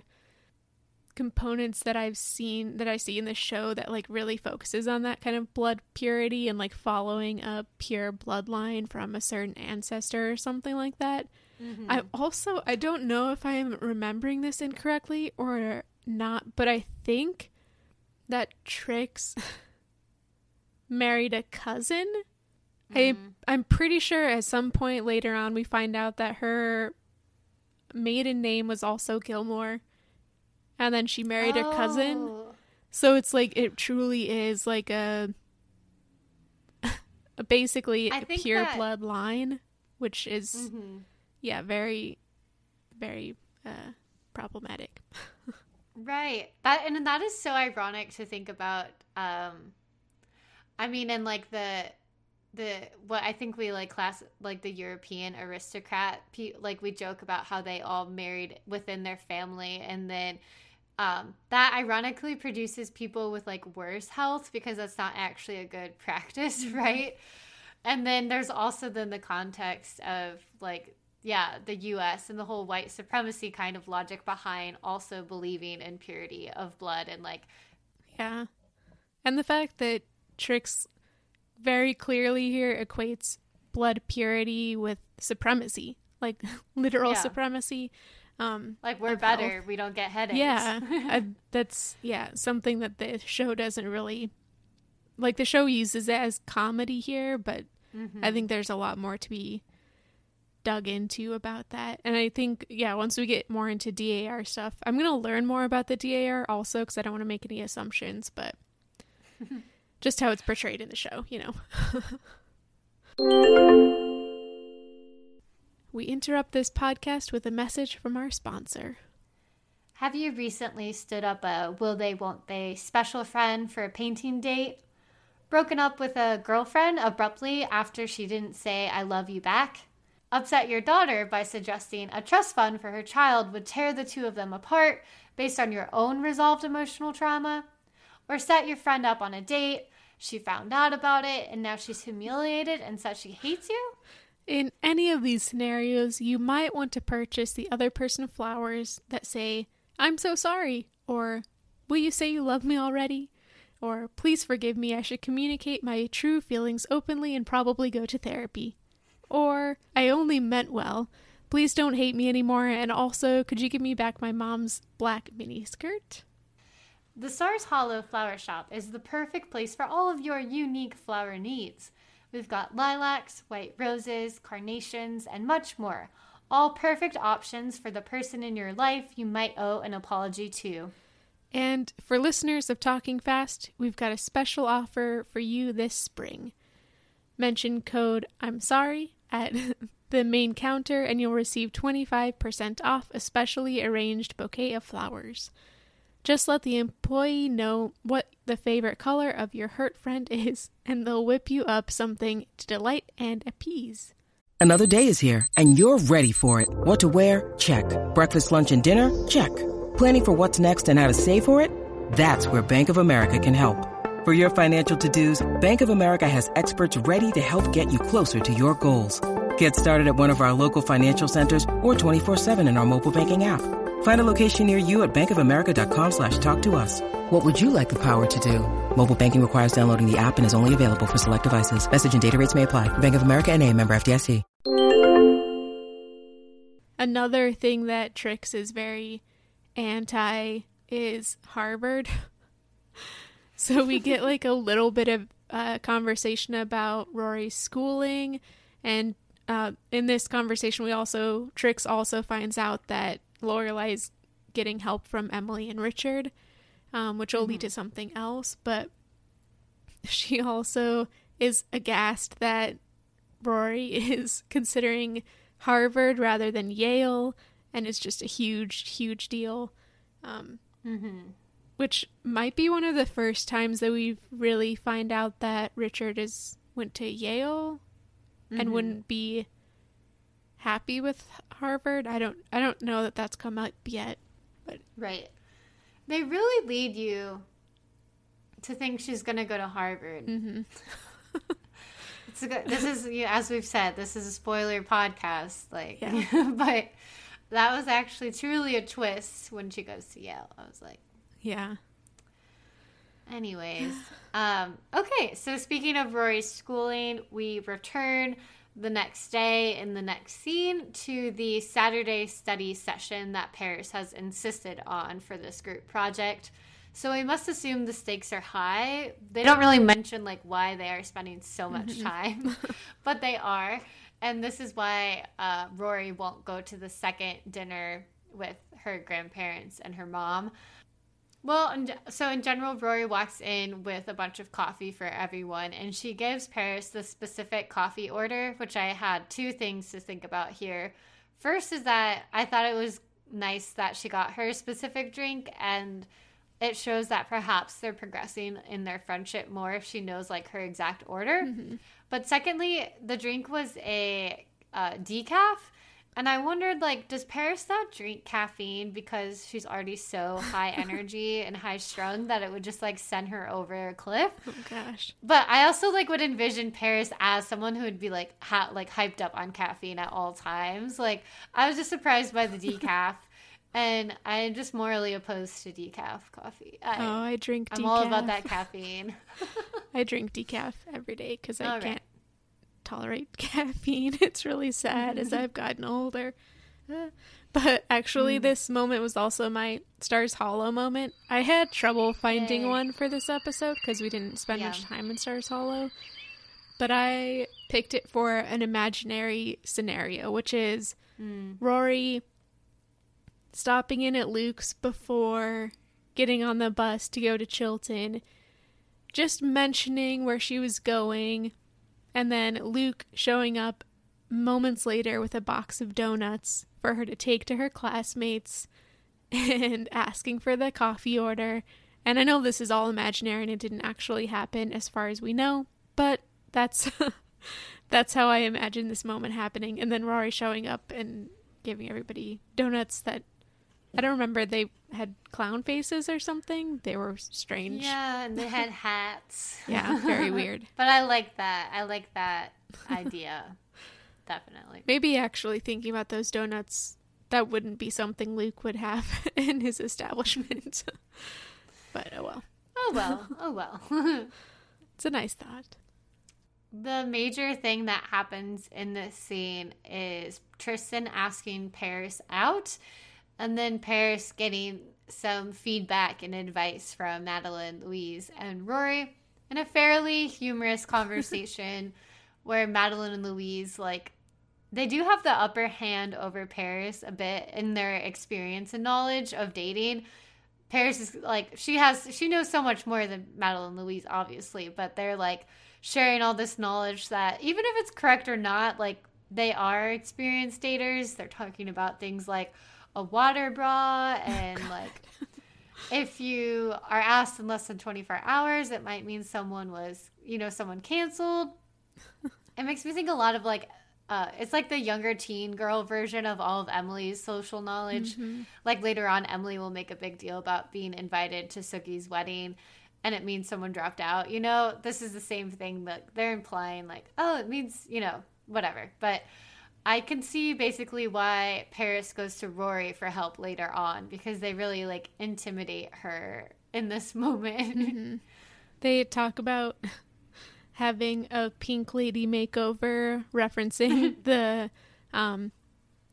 components that I've seen that I see in the show that like really focuses on that kind of blood purity and like following a pure bloodline from a certain ancestor or something like that. Mm-hmm. I also I don't know if I am remembering this incorrectly or not, but I think that Trix married a cousin. Mm. I mm-hmm. I'm pretty sure at some point later on we find out that her maiden name was also Gilmore and then she married oh. her cousin. So it's like it truly is like a, a basically a pure that... bloodline, which is mm-hmm. yeah, very very uh, problematic. right. That and that is so ironic to think about um I mean and like the the what I think we like class like the European aristocrat like we joke about how they all married within their family and then um, that ironically produces people with like worse health because that's not actually a good practice, mm-hmm. right? And then there's also then the context of like yeah, the US and the whole white supremacy kind of logic behind also believing in purity of blood and like yeah. And the fact that Trix very clearly here equates blood purity with supremacy, like literal yeah. supremacy. Um, like we're better, health. we don't get headaches. Yeah, I, that's yeah something that the show doesn't really like. The show uses it as comedy here, but mm-hmm. I think there's a lot more to be dug into about that. And I think yeah, once we get more into DAR stuff, I'm gonna learn more about the DAR also because I don't want to make any assumptions, but just how it's portrayed in the show, you know. We interrupt this podcast with a message from our sponsor. Have you recently stood up a will they, won't they special friend for a painting date? Broken up with a girlfriend abruptly after she didn't say I love you back? Upset your daughter by suggesting a trust fund for her child would tear the two of them apart based on your own resolved emotional trauma? Or set your friend up on a date, she found out about it, and now she's humiliated and says she hates you? In any of these scenarios, you might want to purchase the other person flowers that say, I'm so sorry, or Will you say you love me already? Or Please forgive me, I should communicate my true feelings openly and probably go to therapy. Or I only meant well. Please don't hate me anymore, and also, could you give me back my mom's black mini skirt? The Stars Hollow Flower Shop is the perfect place for all of your unique flower needs. We've got lilacs, white roses, carnations, and much more. All perfect options for the person in your life you might owe an apology to. And for listeners of Talking Fast, we've got a special offer for you this spring. Mention code I'm sorry at the main counter and you'll receive 25% off a specially arranged bouquet of flowers. Just let the employee know what the favorite color of your hurt friend is, and they'll whip you up something to delight and appease. Another day is here, and you're ready for it. What to wear? Check. Breakfast, lunch, and dinner? Check. Planning for what's next and how to save for it? That's where Bank of America can help. For your financial to dos, Bank of America has experts ready to help get you closer to your goals. Get started at one of our local financial centers or 24 7 in our mobile banking app. Find a location near you at bankofamerica.com slash talk to us. What would you like the power to do? Mobile banking requires downloading the app and is only available for select devices. Message and data rates may apply. Bank of America and a member FDIC. Another thing that Trix is very anti is Harvard. so we get like a little bit of uh, conversation about Rory's schooling and uh, in this conversation, we also Trix also finds out that Lorelai's getting help from Emily and Richard, um, which will mm-hmm. lead to something else. But she also is aghast that Rory is considering Harvard rather than Yale, and it's just a huge, huge deal. Um, mm-hmm. Which might be one of the first times that we really find out that Richard is went to Yale mm-hmm. and wouldn't be happy with Harvard. I don't I don't know that that's come up yet, but right. They really lead you to think she's gonna go to Harvard. Mm-hmm. It's a good, this is as we've said, this is a spoiler podcast. Like, Yeah. but that was actually truly a twist when she goes to Yale. I was like, Yeah. anyways, um, okay. So speaking of Rory's schooling, we return the next day in the next scene to the Saturday study session that Paris has insisted on for this group project. So we must assume the stakes are high. They don't really mention like why they are spending so much time, but they are. And this is why uh, Rory won't go to the second dinner with her grandparents and her mom. Well, and so in general, Rory walks in with a bunch of coffee for everyone, and she gives Paris the specific coffee order, which I had two things to think about here. First is that I thought it was nice that she got her specific drink, and it shows that perhaps they're progressing in their friendship more if she knows like her exact order. But secondly, the drink was a uh, decaf. And I wondered, like, does Paris not drink caffeine because she's already so high energy and high strung that it would just like send her over a cliff? Oh gosh. But I also like would envision Paris as someone who would be like ha- like hyped up on caffeine at all times. Like I was just surprised by the decaf, and I'm just morally opposed to decaf coffee. I, Oh, I drink decaf. I'm all about that caffeine. I drink decaf every day because I All right. Tolerate caffeine. It's really sad as I've gotten older. But actually, Hmm. this moment was also my Stars Hollow moment. I had trouble finding Yay. one for this episode because we didn't spend Yeah. much time in Stars Hollow. But I picked it for an imaginary scenario, which is Hmm. Rory stopping in at Luke's before getting on the bus to go to Chilton, just mentioning where she was going, and then Luke showing up moments later with a box of donuts for her to take to her classmates and asking for the coffee order. And I know this is all imaginary and it didn't actually happen as far as we know, but that's that's how I imagine this moment happening. And then Rory showing up and giving everybody donuts that I don't remember they had clown faces or something. They were strange. yeah, and they had hats. Yeah, very weird. But I like that. I like that idea. Definitely. Maybe actually thinking about those donuts, that wouldn't be something Luke would have in his establishment. but oh well. Oh well. Oh well. It's a nice thought. The major thing that happens in this scene is Tristan asking Paris out, and then Paris getting some feedback and advice from Madeline, Louise, and Rory in a fairly humorous conversation where Madeline and Louise, like, they do have the upper hand over Paris a bit in their experience and knowledge of dating. Paris is like she has she knows so much more than Madeline Louise, obviously, but they're like sharing all this knowledge that even if it's correct or not, like they are experienced daters. They're talking about things like a water bra and like if you are asked in less than 24 hours, it might mean someone was, you know, someone canceled. It makes me think a lot of like uh, it's like the younger teen girl version of all of Emily's social knowledge. Like later on, Emily will make a big deal about being invited to Sookie's wedding, and it means someone dropped out. You know, this is the same thing that they're implying, like, oh, it means, you know, whatever. But I can see basically why Paris goes to Rory for help later on because they really like intimidate her in this moment. They talk about having a pink lady makeover, referencing the um,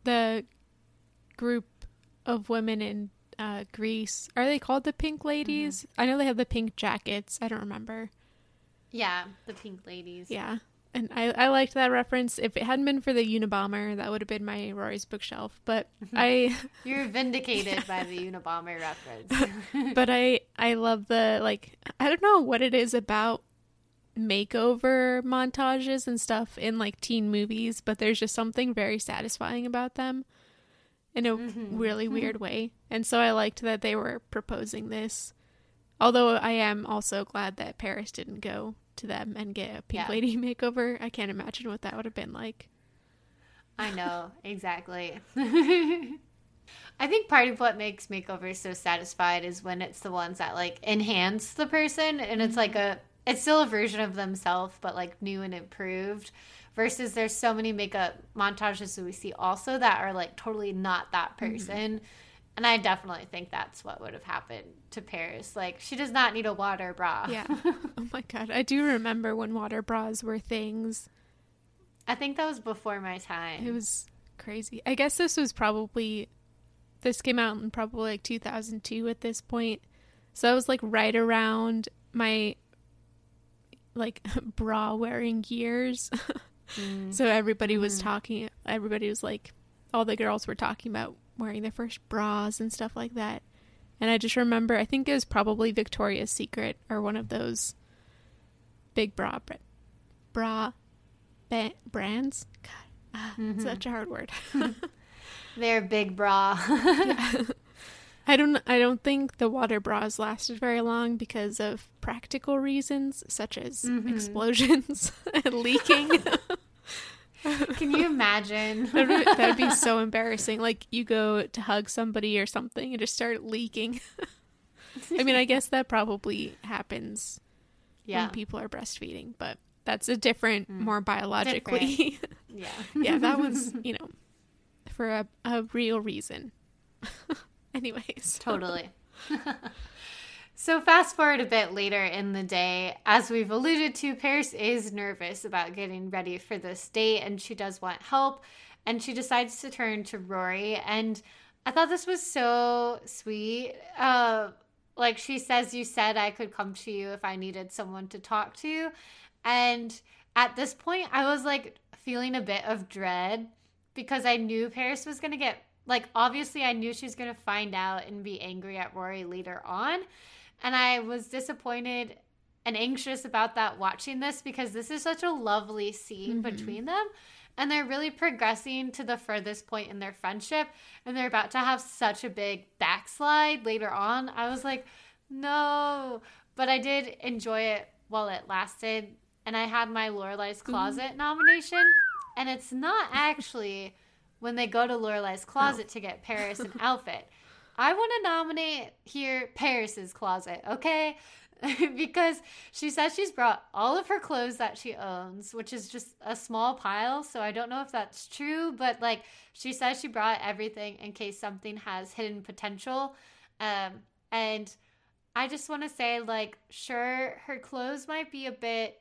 the group of women in uh, Grease. Are they called the Pink Ladies? I know they have the pink jackets. I don't remember. yeah, the pink ladies. Yeah. And I, I liked that reference. If it hadn't been for the Unabomber, that would have been my Rory's bookshelf. But mm-hmm. I You're vindicated by the Unabomber reference. but I I love the like I don't know what it is about makeover montages and stuff in like teen movies, but there's just something very satisfying about them in a mm-hmm. really mm-hmm. weird way. And so I liked that they were proposing this. Although I am also glad that Paris didn't go to them and get a pink Yeah. lady makeover. I can't imagine what that would have been like. I know, exactly. I think part of what makes makeovers so satisfied is when it's the ones that like enhance the person and it's like mm-hmm. a it's still a version of themselves but like new and improved versus there's so many makeup montages that we see also that are like totally not that mm-hmm. person. And I definitely think that's what would have happened to Paris. Like she does not need a water bra. Yeah. oh my god, I do remember when water bras were things. I think that was before my time. It was crazy. I guess this was probably this came out in probably like 2002 at this point. So I was like right around my like bra wearing years. Mm. So everybody was talking everybody was like all the girls were talking about wearing their first bras and stuff like that. And I just remember I think it was probably Victoria's Secret or one of those big bra bra, bra ba- brands. God, ah, such a hard word. Their big bra. I don't I don't think the water bras lasted very long because of practical reasons such as explosions and leaking. Can you imagine? that would that would be so embarrassing. Like you go to hug somebody or something and just start leaking. I mean, I guess that probably happens yeah. when people are breastfeeding, but that's a different, mm. more biologically. Yeah. yeah, that was, you know, for a, a real reason. Anyways. Totally. So, fast forward a bit later in the day, as we've alluded to, Paris is nervous about getting ready for this date and she does want help. And she decides to turn to Rory. And I thought this was so sweet. Uh, like she says, You said I could come to you if I needed someone to talk to. And at this point, I was like feeling a bit of dread because I knew Paris was going to get like obviously I knew she was going to find out and be angry at Rory later on. And I was disappointed and anxious about that watching this because this is such a lovely scene mm-hmm. between them. And they're really progressing to the furthest point in their friendship. And they're about to have such a big backslide later on. I was like, no. But I did enjoy it while it lasted. And I had my Lorelai's mm-hmm. Closet nomination. And it's not actually when they go to Lorelai's oh. closet to get Paris an outfit. I want to nominate here Paris's closet, okay? because she says she's brought all of her clothes that she owns, which is just a small pile. So I don't know if that's true, but like she says she brought everything in case something has hidden potential. Um, and I just want to say, like, sure, her clothes might be a bit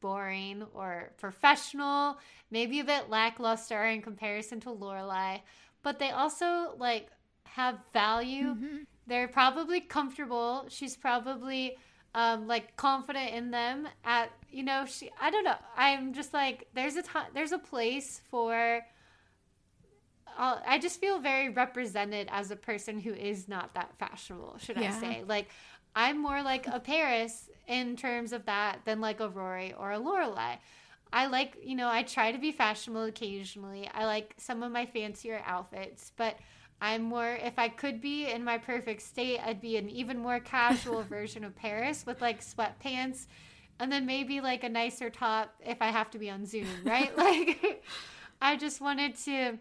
boring or professional, maybe a bit lackluster in comparison to Lorelai, but they also like have value. They're probably comfortable. She's probably um, like confident in them. At you know, she I don't know. I'm just like there's a time, there's a place for. Uh, I just feel very represented as a person who is not that fashionable. Should I say like. I'm more like a Paris in terms of that than like a Rory or a Lorelai. I like, you know, I try to be fashionable occasionally. I like some of my fancier outfits, but I'm more, if I could be in my perfect state, I'd be an even more casual version of Paris with like sweatpants and then maybe like a nicer top if I have to be on Zoom, right? like, I just wanted to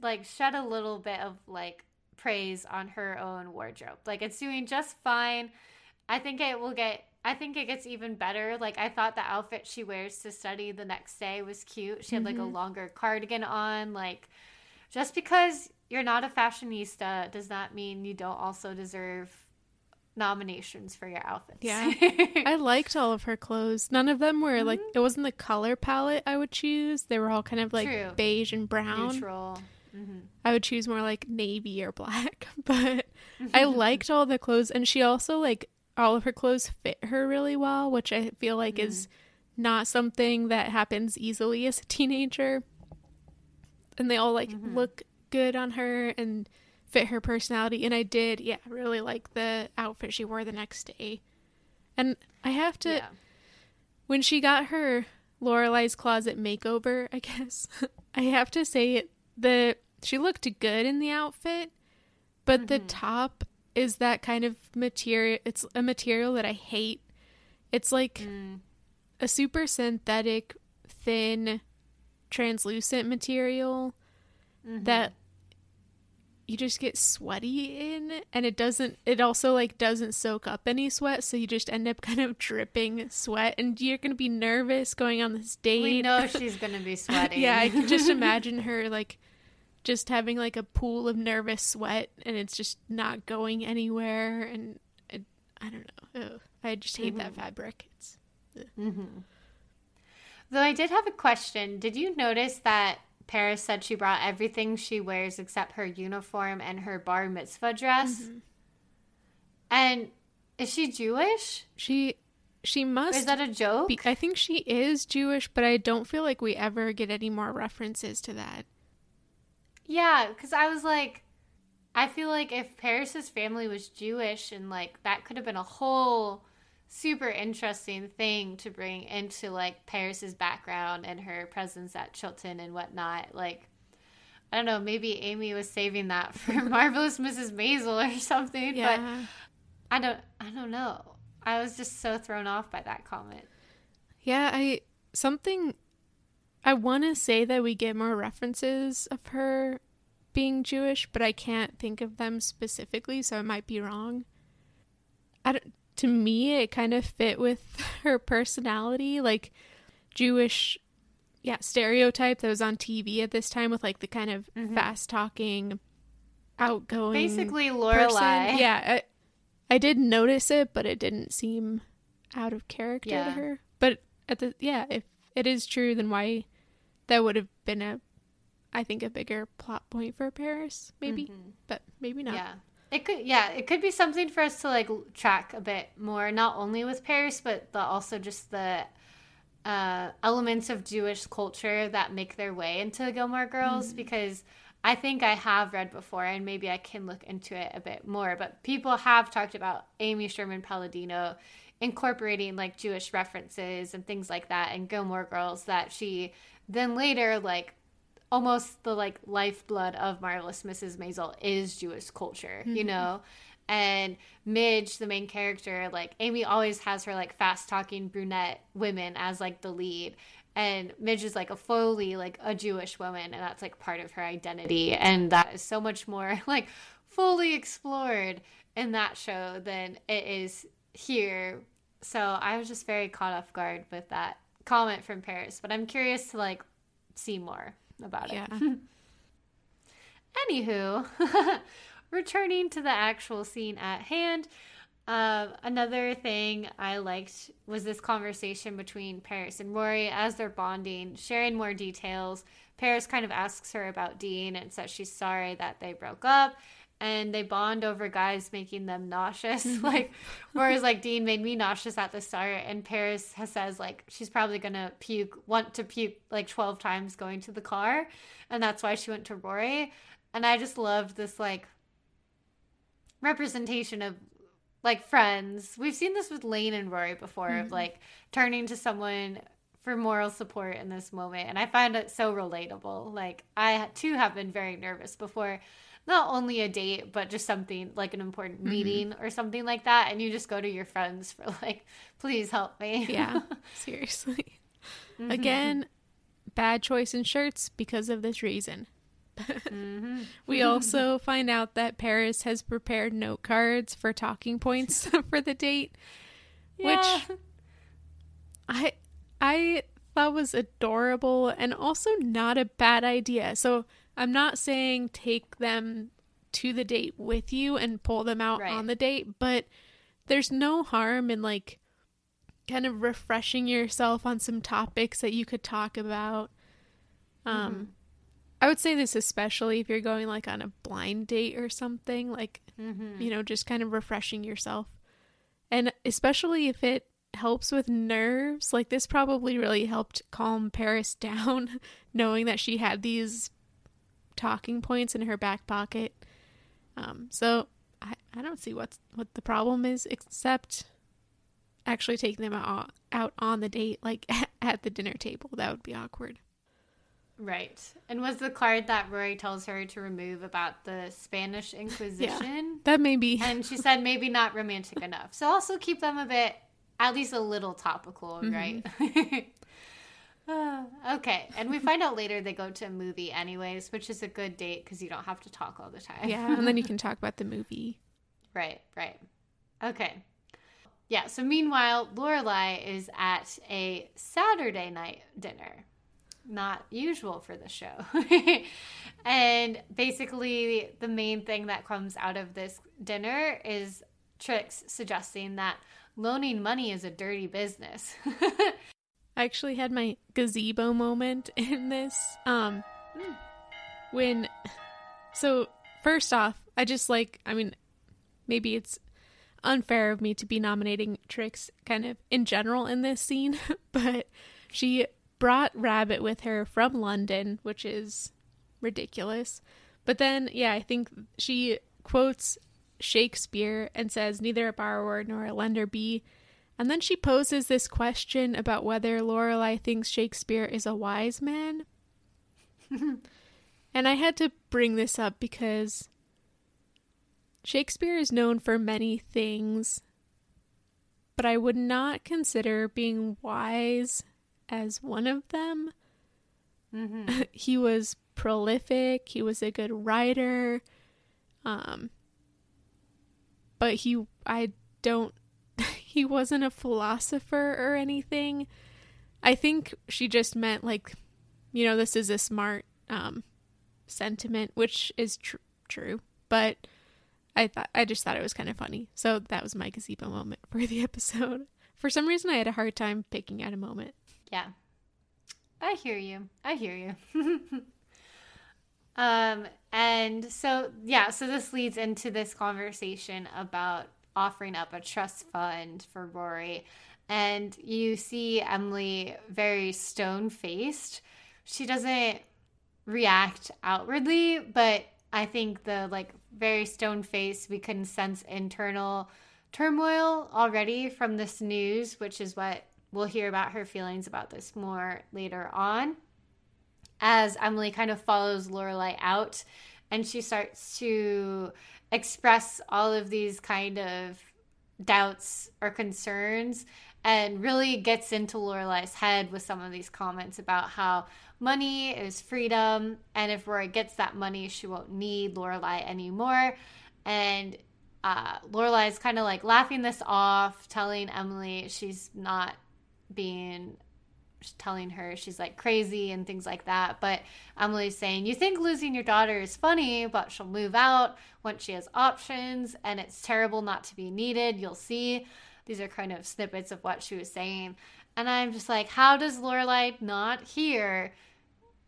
like shed a little bit of like praise on her own wardrobe. Like it's doing just fine. I think it will get I think it gets even better. Like I thought the outfit she wears to study the next day was cute. She had like a mm-hmm. longer cardigan on. Like just because you're not a fashionista does not mean you don't also deserve nominations for your outfits. Yeah. I liked all of her clothes. None of them were like mm-hmm. it wasn't the color palette I would choose. They were all kind of like True. beige and brown. neutral. Mm-hmm. I would choose more like navy or black, but I liked all the clothes and she also like all of her clothes fit her really well, which I feel like mm-hmm. is not something that happens easily as a teenager. And they all like mm-hmm. look good on her and fit her personality and I did, yeah, really like the outfit she wore the next day. And I have to Yeah. when she got her Lorelai's closet makeover, I guess I have to say the she looked good in the outfit, but the mm-hmm. top is that kind of material. It's a material that I hate. It's like mm. a super synthetic, thin, translucent material mm-hmm. that you just get sweaty in and it doesn't it also like doesn't soak up any sweat so you just end up kind of dripping sweat and you're gonna be nervous going on this date. We know she's gonna be sweating. yeah i can just imagine her like just having like a pool of nervous sweat and it's just not going anywhere and it, i don't know. Ugh. i just hate that mm-hmm. fabric. It's Though I did have a question. Did you notice that Paris said she brought everything she wears except her uniform and her bar mitzvah dress? Mm-hmm. And is she Jewish? she she Or must is that a joke? be, i think she is jewish but i don't feel like we ever get any more references to that Yeah, because I was like, I feel like if Paris's family was Jewish and like that could have been a whole super interesting thing to bring into like Paris's background and her presence at Chilton and whatnot. Like, I don't know, maybe Amy was saving that for Marvelous Mrs. Maisel or something. But I don't, I don't know. I was just so thrown off by that comment. Yeah, I something I want to say that we get more references of her being Jewish, but I can't think of them specifically, so I might be wrong. I don't, to me, it kind of fit with her personality, like Jewish, yeah, stereotype that was on TV at this time with like the kind of mm-hmm. fast talking, outgoing, Basically, person. Lorelai. Yeah, I, I did notice it, but it didn't seem out of character to her. But at the yeah, if it is true, then why that would have been a, I think a bigger plot point for Paris, maybe, mm-hmm. but maybe not. Yeah. It could yeah, it could be something for us to like track a bit more, not only with Paris, but the, also just the uh, elements of Jewish culture that make their way into Gilmore Girls because I think I have read before and maybe I can look into it a bit more, but people have talked about Amy Sherman Palladino incorporating like Jewish references and things like that in Gilmore Girls that she then later like almost the like lifeblood of Marvelous Mrs. Maisel is Jewish culture, you mm-hmm. know? And Midge, the main character, like Amy always has her like fast talking brunette women as like the lead. And Midge is like a fully like a Jewish woman, and that's like part of her identity. And that is so much more like fully explored in that show than it is here. So I was just very caught off guard with that comment from Paris, but I'm curious to like see more about it. Anywho, returning to the actual scene at hand, uh, another thing I liked was this conversation between Paris and Rory as they're bonding, sharing more details. Paris kind of asks her about Dean and says she's sorry that they broke up. And they bond over guys making them nauseous. like, whereas like Dean made me nauseous at the start, and Paris has says like she's probably gonna puke, want to puke like twelve times going to the car, and that's why she went to Rory. And I just loved this like representation of like friends. We've seen this with Lane and Rory before of mm-hmm. like turning to someone for moral support in this moment. And I find it so relatable. Like I too have been very nervous before not only a date, but just something like an important mm-hmm. meeting or something like that. And you just go to your friends for like, please help me. Yeah, seriously. Mm-hmm. Again, bad choice in shirts because of this reason. Mm-hmm. We also find out that Paris has prepared note cards for talking points for the date, Yeah. which I I thought was adorable and also not a bad idea. So I'm not saying take them to the date with you and pull them out Right. on the date, but there's no harm in like kind of refreshing yourself on some topics that you could talk about. Um I would say this especially if you're going like on a blind date or something, like you know, just kind of refreshing yourself. And especially if it helps with nerves, like this probably really helped calm Paris down knowing that she had these talking points in her back pocket. Um so I, I don't see what's what the problem is except actually taking them out, out on the date like at the dinner table. That would be awkward. Right. And was the card that Rory tells her to remove about the Spanish Inquisition? That may be And she said maybe not romantic enough. So also keep them a bit, at least a little topical, right? Uh, okay, and we find out later they go to a movie anyways, which is a good date because you don't have to talk all the time. Yeah, and then you can talk about the movie. right, right. Okay. Yeah, so meanwhile, Lorelai is at a Saturday night dinner. Not usual for the show. and basically, the main thing that comes out of this dinner is Trix suggesting that loaning money is a dirty business. I actually had my gazebo moment in this. Um, when, so first off, I just like, I mean, maybe it's unfair of me to be nominating Trix kind of in general in this scene, but she brought Rabbit with her from London, which is ridiculous. But then, yeah, I think she quotes Shakespeare and says, Neither a borrower nor a lender be and then she poses this question about whether Lorelai thinks Shakespeare is a wise man. and I had to bring this up because Shakespeare is known for many things, but I would not consider being wise as one of them. Mm-hmm. he was prolific, he was a good writer. Um but he I don't he wasn't a philosopher or anything. I think she just meant like, you know, this is a smart um, sentiment, which is tr- true. But I thought I just thought it was kind of funny. So that was my gazebo moment for the episode. For some reason, I had a hard time picking out a moment. Yeah, I hear you. I hear you. um, and so yeah, so this leads into this conversation about offering up a trust fund for Rory. And you see Emily very stone faced. She doesn't react outwardly, but I think the like very stone faced, we can sense internal turmoil already from this news, which is what we'll hear about her feelings about this more later on. As Emily kind of follows Lorelai out and she starts to express all of these kind of doubts or concerns and really gets into Lorelai's head with some of these comments about how money is freedom and if Rory gets that money she won't need Lorelai anymore. And uh, is kind of like laughing this off telling Emily she's not being telling her she's like crazy and things like that. But Emily's saying, You think losing your daughter is funny, but she'll move out once she has options, and it's terrible not to be needed. You'll see. These are kind of snippets of what she was saying. And I'm just like, How does Lorelai not hear?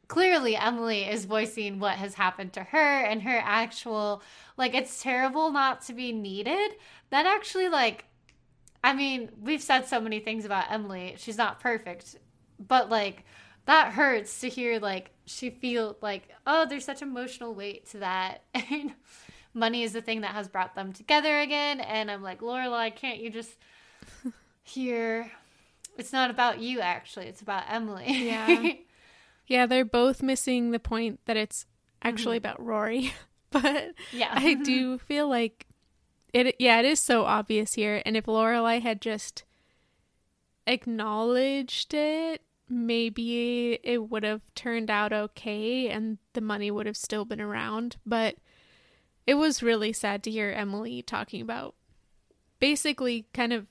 Clearly, Emily is voicing what has happened to her and her actual, like, it's terrible not to be needed. That actually, like, I mean, we've said so many things about Emily. She's not perfect but like that hurts to hear like she feel like oh there's such emotional weight to that. And money is the thing that has brought them together again. And i'm like lorelai can't you just hear? It's not about you actually. It's about emily. Yeah. Yeah they're both missing the point that it's actually mm-hmm. about rory. But yeah. I do feel like it yeah it is so obvious here. And if lorelai had just acknowledged it, maybe it would have turned out okay and the money would have still been around. But it was really sad to hear Emily talking about basically kind of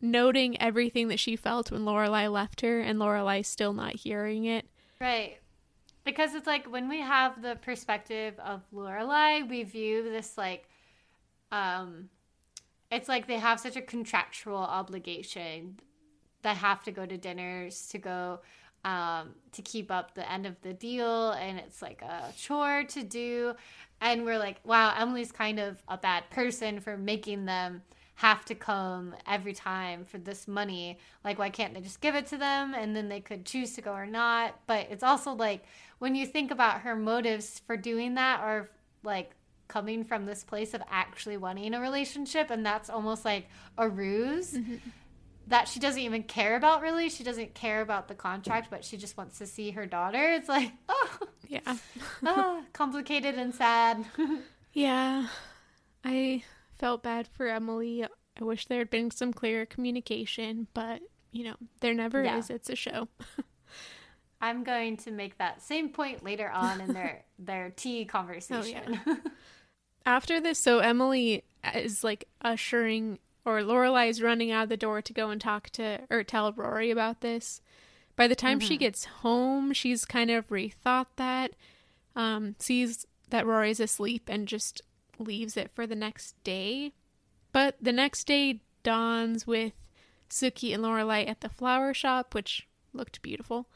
noting everything that she felt when Lorelai left her and Lorelai still not hearing it. Right. Because it's like when we have the perspective of Lorelai, we view this like um it's like they have such a contractual obligation that have to go to dinners to go um, to keep up the end of the deal and it's like a chore to do. And we're like wow emily's kind of a bad person for making them have to come every time for this money. Like why can't they just give it to them? And then they could choose to go or not. But it's also like when you think about her motives for doing that are like coming from this place of actually wanting a relationship and that's almost like a ruse. Mm-hmm. That she doesn't even care about really she doesn't care about the contract but she just wants to see her daughter it's like oh yeah oh, complicated and sad yeah i felt bad for emily i wish there had been some clearer communication but you know, there never Yeah. is. It's a show. I'm going to make that same point later on in their their tea oh, conversation. After this, so Emily is like ushering, or Lorelai is running out of the door to go and talk to or tell Rory about this. By the time she gets home, she's kind of rethought that, um, sees that Rory's asleep, and just leaves it for the next day. But the next day dawns with Sookie and Lorelai at the flower shop, which looked beautiful.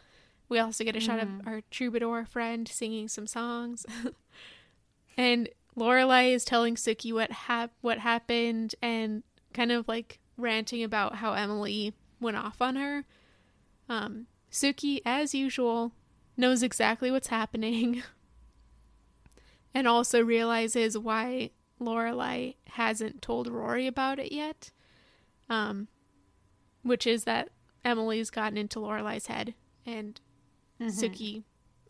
We also get a shot of our troubadour friend singing some songs. and Lorelai is telling Sookie what hap- what happened and kind of like ranting about how Emily went off on her. Um, Sookie, as usual, knows exactly what's happening and also realizes why Lorelai hasn't told Rory about it yet. Um, which is that Emily's gotten into Lorelai's head and Sookie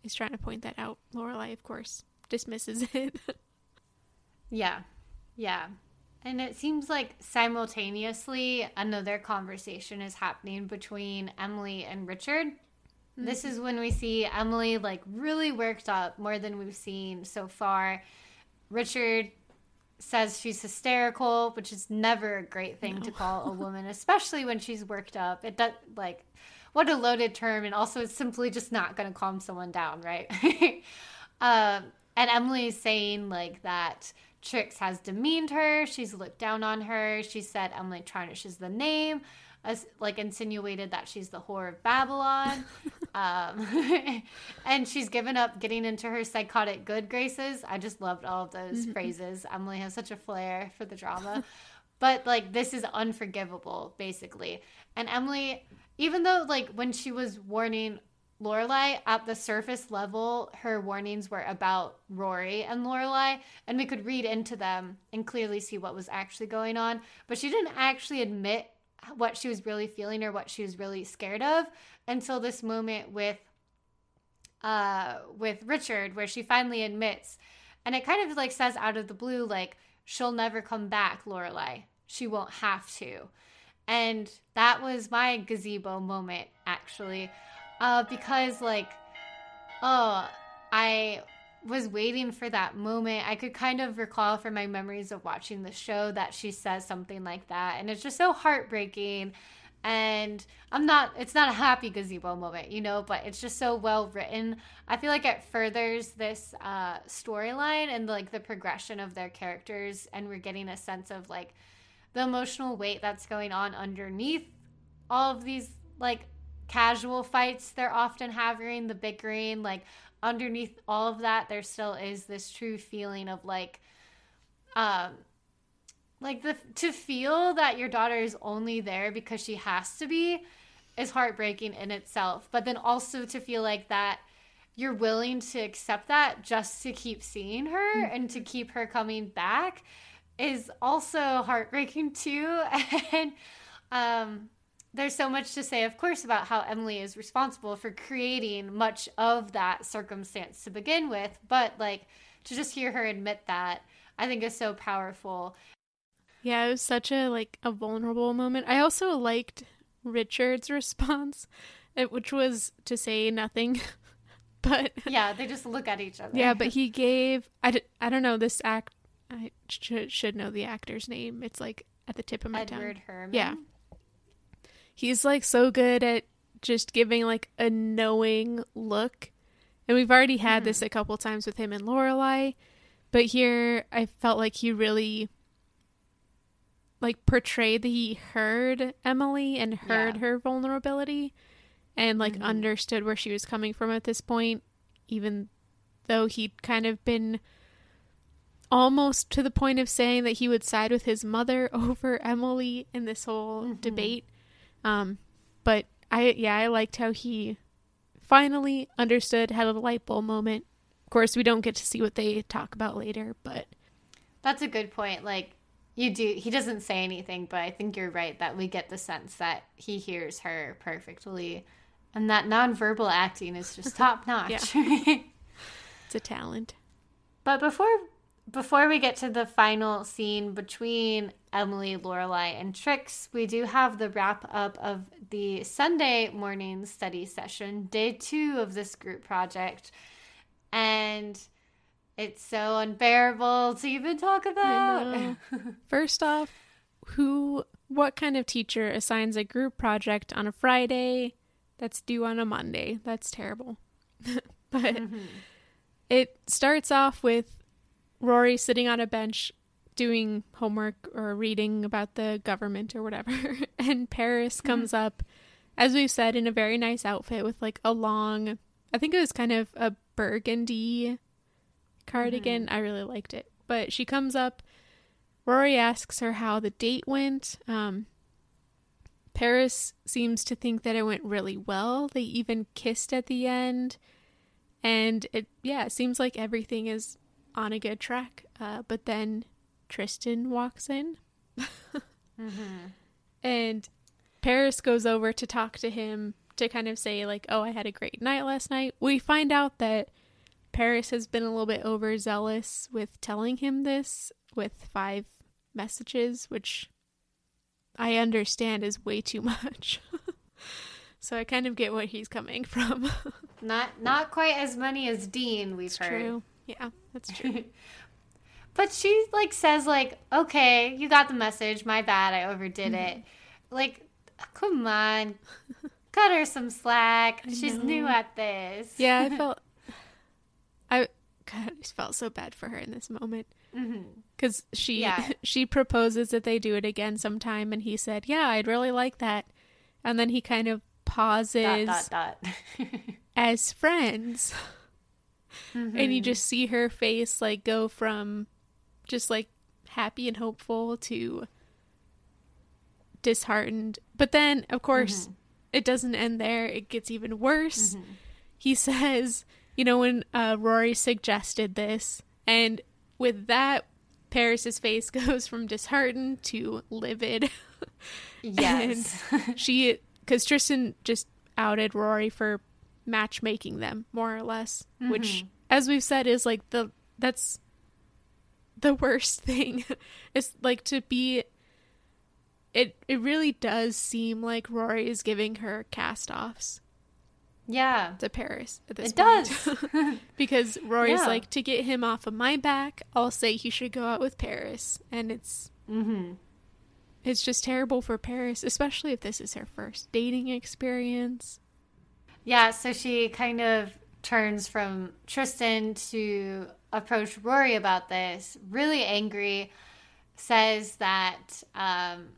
is trying to point that out. Lorelai, of course, dismisses it. Yeah. Yeah. And it seems like simultaneously another conversation is happening between Emily and Richard. This is when we see Emily like really worked up more than we've seen so far. Richard says she's hysterical, which is never a great thing to call a woman, especially when she's worked up. It does like what a loaded term, and also it's simply just not going to calm someone down, right? um, and Emily is saying like that Trix has demeaned her. She's looked down on her. She said Emily tarnishes the name, as like insinuated that she's the whore of Babylon. um, and she's given up getting into her psychotic good graces. I just loved all of those phrases. Emily has such a flair for the drama. But like this is unforgivable, basically. And Emily, even though like when she was warning Lorelai at the surface level, her warnings were about Rory and Lorelai, and we could read into them and clearly see what was actually going on. But she didn't actually admit what she was really feeling or what she was really scared of until this moment with uh with Richard where she finally admits. And it kind of like says out of the blue like she'll never come back Lorelai she won't have to. And that was my gazebo moment actually uh because like oh I was waiting for that moment. I could kind of recall from my memories of watching the show that she says something like that. And it's just so heartbreaking. And I'm not, it's not a happy gazebo moment, you know, but it's just so well written. I feel like it furthers this uh, storyline and like the progression of their characters. And we're getting a sense of like the emotional weight that's going on underneath all of these like casual fights they're often having, the bickering, like underneath all of that, there still is this true feeling of like, um, like the to feel that your daughter is only there because she has to be is heartbreaking in itself. But then also to feel like that you're willing to accept that just to keep seeing her and to keep her coming back is also heartbreaking too. And um there's so much to say, of course, about how Emily is responsible for creating much of that circumstance to begin with. But like to just hear her admit that, I think is so powerful. yeah, it was such a like a vulnerable moment. I also liked Richard's response, eh, which was to say nothing. but Yeah, they just look at each other. yeah, but he gave I, d- I don't know this act I should should know the actor's name. It's like at the tip of my Edward tongue. Herrmann. Yeah. He's like so good at just giving like a knowing look. And we've already had mm-hmm. this a couple times with him and Lorelai, but here I felt like he really like portrayed that he heard Emily and heard Yeah. her vulnerability and like mm-hmm. understood where she was coming from at this point even though he'd kind of been almost to the point of saying that he would side with his mother over Emily in this whole mm-hmm. debate. Um, but I, yeah, I liked how he finally understood, had a light bulb moment. Of course, we don't get to see what they talk about later, but That's a good point. Like you do he doesn't say anything, but I think you're right that we get the sense that he hears her perfectly. And that nonverbal acting is just top notch. it's a talent. But before before we get to the final scene between Emily, Lorelai, and Trix, we do have the wrap up of the Sunday morning study session, day two of this group project. And it's so unbearable to even talk about. First off, who, what kind of teacher assigns a group project on a Friday that's due on a Monday? That's terrible. but mm-hmm. it starts off with Rory sitting on a bench doing homework or reading about the government or whatever. and Paris mm-hmm. comes mm-hmm. up, as we've said, in a very nice outfit with like a long, I think it was kind of a burgundy cardigan. Mm-hmm. I really liked it. But she comes up. Rory asks her how the date went. Um, Paris seems to think that it went really well. They even kissed at the end. And it, yeah, it seems like everything is on a good track. Uh, but then Tristan walks in. mm-hmm. And Paris goes over to talk to him to kind of say, like, oh, I had a great night last night. We find out that Paris has been a little bit overzealous with telling him this with five messages, which I understand is way too much. so I kind of get where he's coming from. not not quite as many as Dean we've it's heard. True. Yeah, that's true. but she like says like, "Okay, you got the message. My bad. I overdid it." Mm-hmm. Like, come on. Cut her some slack. She's new at this. Yeah, I felt I God, I felt so bad for her in this moment because mm-hmm. she yeah. she proposes that they do it again sometime, and he said, "Yeah, I'd really like that," and then he kind of pauses dot, dot, dot. as friends. Mm-hmm. And you just see her face like go from just like happy and hopeful to disheartened. But then, of course, mm-hmm. it doesn't end there. It gets even worse. Mm-hmm. He says, you know, when uh, Rory suggested this, and with that, Paris's face goes from disheartened to livid. yes. she, because Tristan just outed Rory for matchmaking them more or less mm-hmm. which as we've said is like the that's the worst thing it's like to be it it really does seem like rory is giving her cast offs yeah to paris at this it point. does because rory's yeah. like to get him off of my back i'll say he should go out with paris and it's mm-hmm. it's just terrible for paris especially if this is her first dating experience yeah, so she kind of turns from Tristan to approach Rory about this, really angry, says that, um,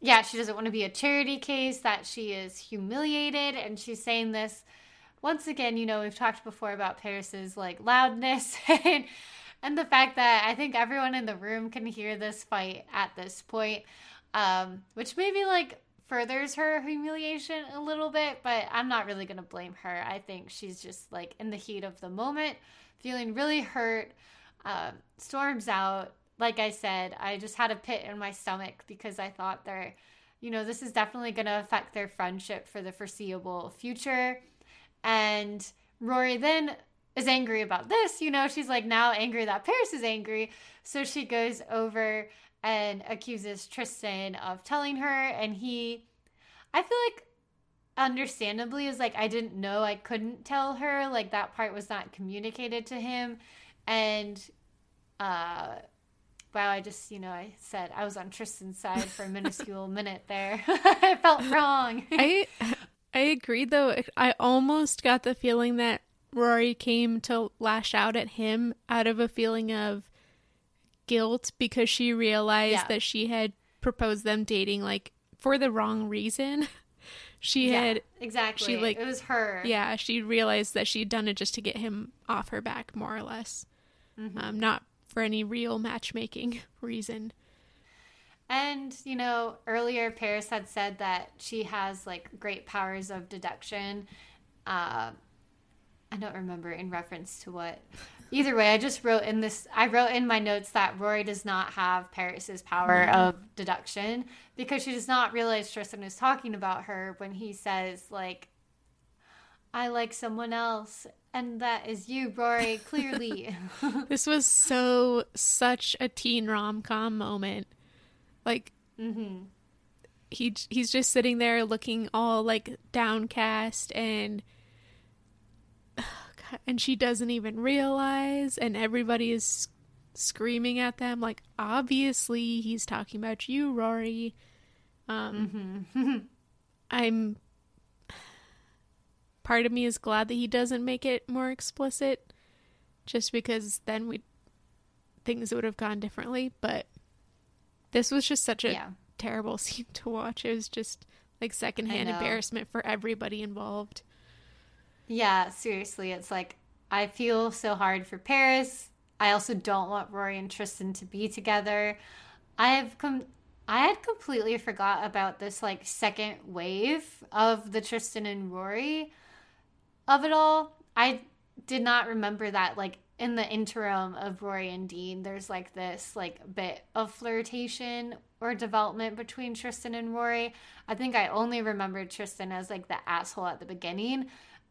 yeah, she doesn't want to be a charity case, that she is humiliated, and she's saying this once again, you know, we've talked before about Paris's like loudness and, and the fact that I think everyone in the room can hear this fight at this point, um, which maybe like furthers her humiliation a little bit, but I'm not really going to blame her. I think she's just like in the heat of the moment, feeling really hurt, uh, storms out. Like I said, I just had a pit in my stomach because I thought they're, you know, this is definitely going to affect their friendship for the foreseeable future. And Rory then is angry about this. You know, she's like now angry that Paris is angry. So she goes over and accuses Tristan of telling her. And he, I feel like, understandably, is like, I didn't know I couldn't tell her. Like, that part was not communicated to him. And, uh, wow, I just, you know, I said I was on Tristan's side for a minuscule minute there. I felt wrong. I, I agree, though. I almost got the feeling that Rory came to lash out at him out of a feeling of guilt because she realized yeah. that she had proposed them dating like for the wrong reason. she yeah, had exactly she like it was her. Yeah, she realized that she'd done it just to get him off her back, more or less, mm-hmm. um, not for any real matchmaking reason. And, you know, earlier Paris had said that she has like great powers of deduction. Uh, I don't remember in reference to what, Either way, I just wrote in this. I wrote in my notes that Rory does not have Paris's power mm-hmm. of deduction because she does not realize Tristan is talking about her when he says like, I like someone else, and that is you, Rory, clearly. this was so such a teen rom com moment. Like, mm-hmm. he he's just sitting there looking all like downcast and and she doesn't even realize and everybody is screaming at them like obviously he's talking about you rory um mm-hmm. i'm part of me is glad that he doesn't make it more explicit just because then we things would have gone differently but this was just such a yeah. terrible scene to watch it was just like secondhand embarrassment for everybody involved yeah seriously it's like i feel so hard for paris I also don't want Rory and Tristan to be together. I have come I had completely forgot about this like second wave of the Tristan and Rory of it all. I did not remember that like in the interim of Rory and Dean, there's like this like bit of flirtation or development between Tristan and Rory. I think I only remembered Tristan as like the asshole at the beginning.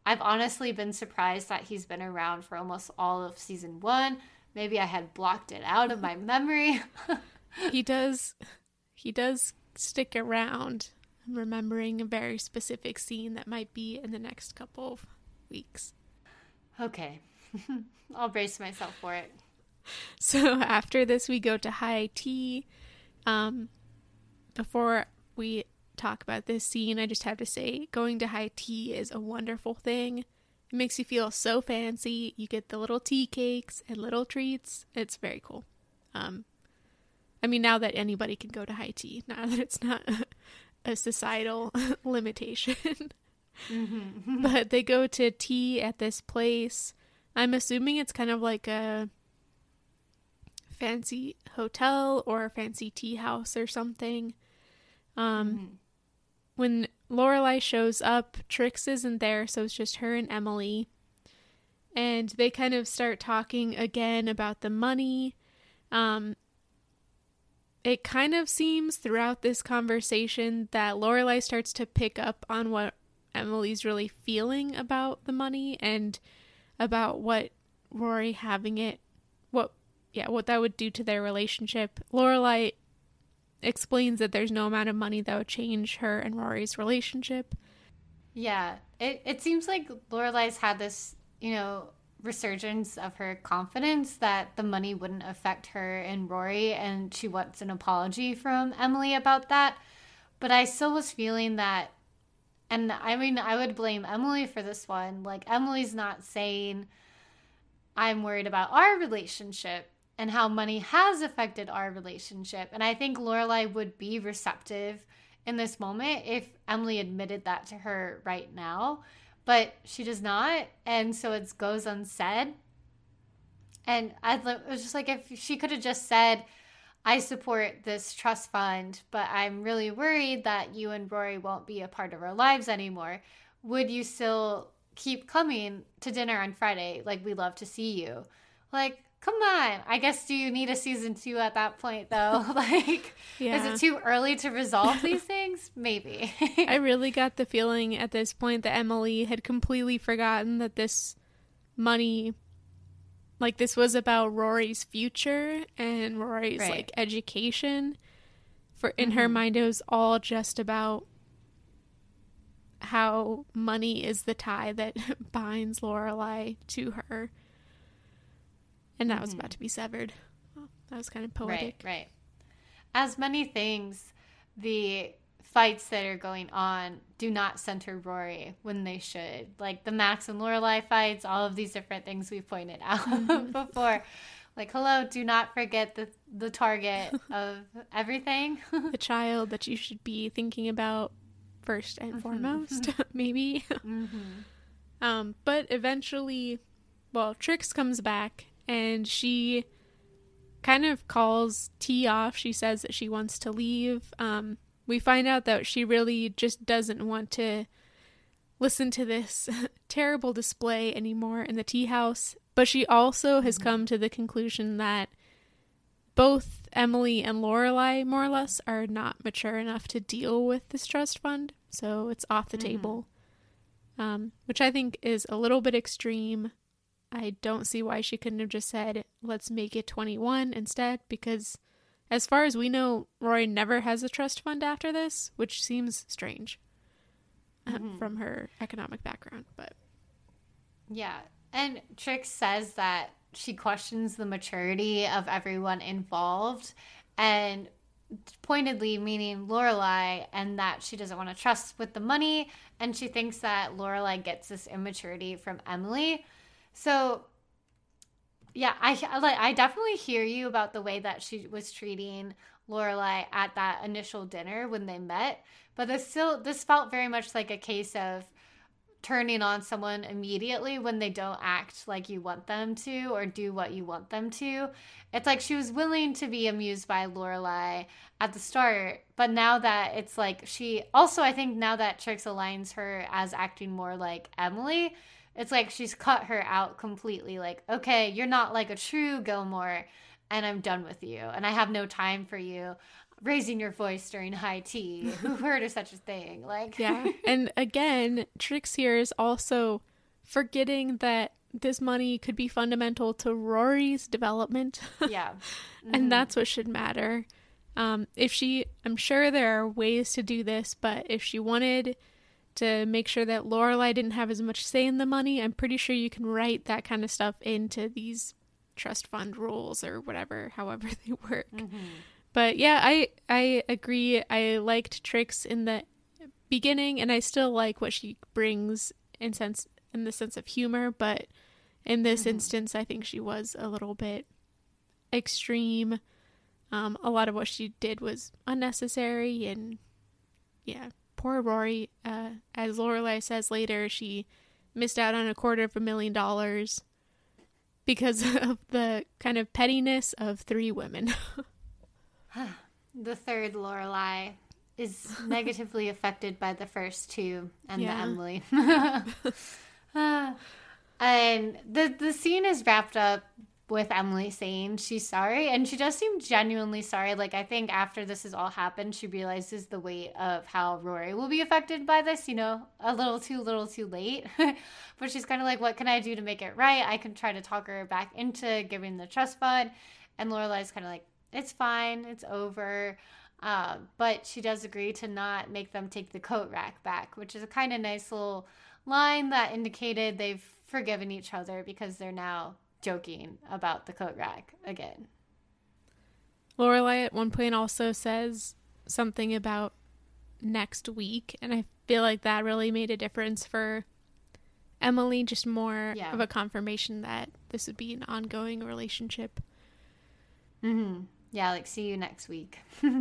I've honestly been surprised that he's been around for almost all of season one. Maybe I had blocked it out of my memory. he does he does stick around. I'm remembering a very specific scene that might be in the next couple of weeks. Okay. I'll brace myself for it. So after this we go to high tea. Um before we talk about this scene, I just have to say going to high tea is a wonderful thing. It makes you feel so fancy. You get the little tea cakes and little treats. It's very cool. Um, I mean, now that anybody can go to high tea, now that it's not a, societal limitation. Mm-hmm. but they go to tea at this place. I'm assuming it's kind of like a fancy hotel or a fancy tea house or something. Um, mm-hmm. When Lorelai shows up. Trix isn't there, so it's just her and Emily. And they kind of start talking again about the money. Um, it kind of seems throughout this conversation that Lorelai starts to pick up on what Emily's really feeling about the money and about what Rory having it, what yeah, what that would do to their relationship. Lorelai explains that there's no amount of money that would change her and Rory's relationship. Yeah, it it seems like Lorelai's had this, you know, resurgence of her confidence that the money wouldn't affect her and Rory, and she wants an apology from Emily about that. But I still was feeling that, and I mean, I would blame Emily for this one. Like, Emily's not saying, I'm worried about our relationship and how money has affected our relationship. And I think Lorelai would be receptive in this moment if Emily admitted that to her right now, but she does not, and so it goes unsaid. And I was just like, if she could have just said, I support this trust fund, but I'm really worried that you and Rory won't be a part of our lives anymore. Would you still keep coming to dinner on Friday? Like, we love to see you. Like, come on. I guess do you need a season two at that point though? like yeah. is it too early to resolve these things? Maybe. I really got the feeling at this point that Emily had completely forgotten that this money like this was about Rory's future and Rory's right. like education. For in mm-hmm. her mind it was all just about how money is the tie that binds Lorelai to her and that mm-hmm. was about to be severed. Well, that was kind of poetic. Right, right. As many things, the fights that are going on do not center Rory when they should. Like the Max and Lorelai fights, all of these different things we pointed out mm-hmm. before. Like, hello, do not forget the the target of everything. the child that you should be thinking about first and mm-hmm. foremost, maybe. Mm-hmm. Um, but eventually, well, Trix comes back and she kind of calls tea off. She says that she wants to leave. Um, we find out that she really just doesn't want to listen to this terrible display anymore in the tea house. But she also has mm-hmm. come to the conclusion that both Emily and Lorelai, more or less, are not mature enough to deal with this trust fund. So it's off the mm-hmm. table. um, which I think is a little bit extreme. I don't see why she couldn't have just said, let's make it 21 instead, because as far as we know, Rory never has a trust fund after this, which seems strange uh, from her economic background. But Yeah. And Trix says that she questions the maturity of everyone involved and pointedly meaning Lorelai and that she doesn't want to trust with the money and she thinks that Lorelai gets this immaturity from Emily. So yeah, I like I definitely hear you about the way that she was treating Lorelai at that initial dinner when they met, but this still this felt very much like a case of turning on someone immediately when they don't act like you want them to or do what you want them to. It's like she was willing to be amused by Lorelai at the start, but now that it's like she also I think now that Trix aligns her as acting more like Emily, it's like she's cut her out completely. Like, okay, you're not like a true Gilmore, and I'm done with you, and I have no time for you raising your voice during high tea. Who heard of such a thing? Like, yeah. and again, Trix here is also forgetting that this money could be fundamental to Rory's development. yeah, and that's what should matter. Um, if she, I'm sure there are ways to do this, but if she wanted to make sure that Lorelai didn't have as much say in the money, I'm pretty sure you can write that kind of stuff into these trust fund rules or whatever, however they work. But yeah, I I agree. I liked Trix in the beginning, and I still like what she brings in sense in the sense of humor. But in this instance, I think she was a little bit extreme. Um, a lot of what she did was unnecessary, and yeah, poor Rory. Uh, as Lorelai says later, she missed out on a quarter of a million dollars because of the kind of pettiness of three women. the third Lorelai is negatively affected by the first two and Yeah. the Emily. Ah. and the the scene is wrapped up with Emily saying she's sorry, and she does seem genuinely sorry. Like I think after this has all happened, she realizes the weight of how Rory will be affected by this. You know, a little too little too late. but she's kind of like, what can I do to make it right? I can try to talk her back into giving the trust fund, and Lorelai's kind of like, it's fine, it's over. Um, but she does agree to not make them take the coat rack back, which is a kind of nice little line that indicated they've forgiven each other because they're now joking about the coat rack again. Lorelai at one point also says something about next week, and I feel like that really made a difference for Emily. Just more Yeah. of a confirmation that this would be an ongoing relationship. Mm-hmm. Yeah, like see you next week.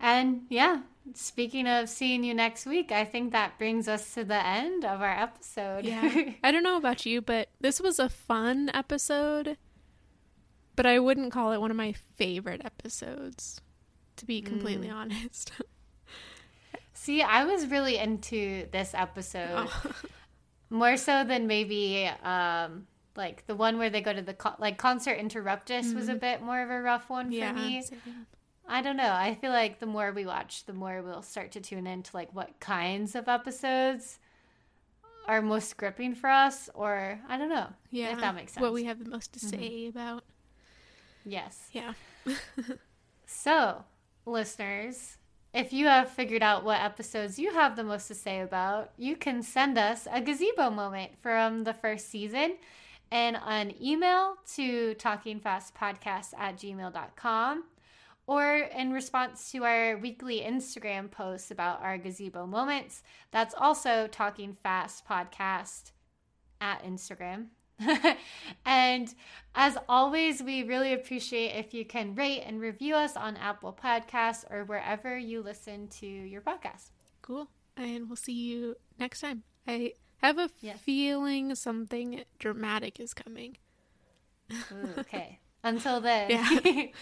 and yeah, speaking of seeing you next week, I think that brings us to the end of our episode. Yeah, I don't know about you, but this was a fun episode. But I wouldn't call it one of my favorite episodes, to be completely honest. see, I was really into this episode. more so than maybe um like the one where they go to the co- like concert interruptus was a bit more of a rough one for yeah, me same. I don't know i feel like the more we watch the more we'll start to tune into like what kinds of episodes are most gripping for us or i don't know yeah. if that makes sense What we have the most to mm-hmm. say about. yes Yeah. So, listeners, if you have figured out what episodes you have the most to say about, you can send us a gazebo moment from the first season and an email to talkingfastpodcast at gmail.com or in response to our weekly Instagram posts about our gazebo moments. That's also Talking Fast Podcast at Instagram. and as always, we really appreciate if you can rate and review us on Apple Podcasts or wherever you listen to your podcast. Cool. And we'll see you next time. I have a Yes. feeling something dramatic is coming. Ooh, okay. Until then, Yeah.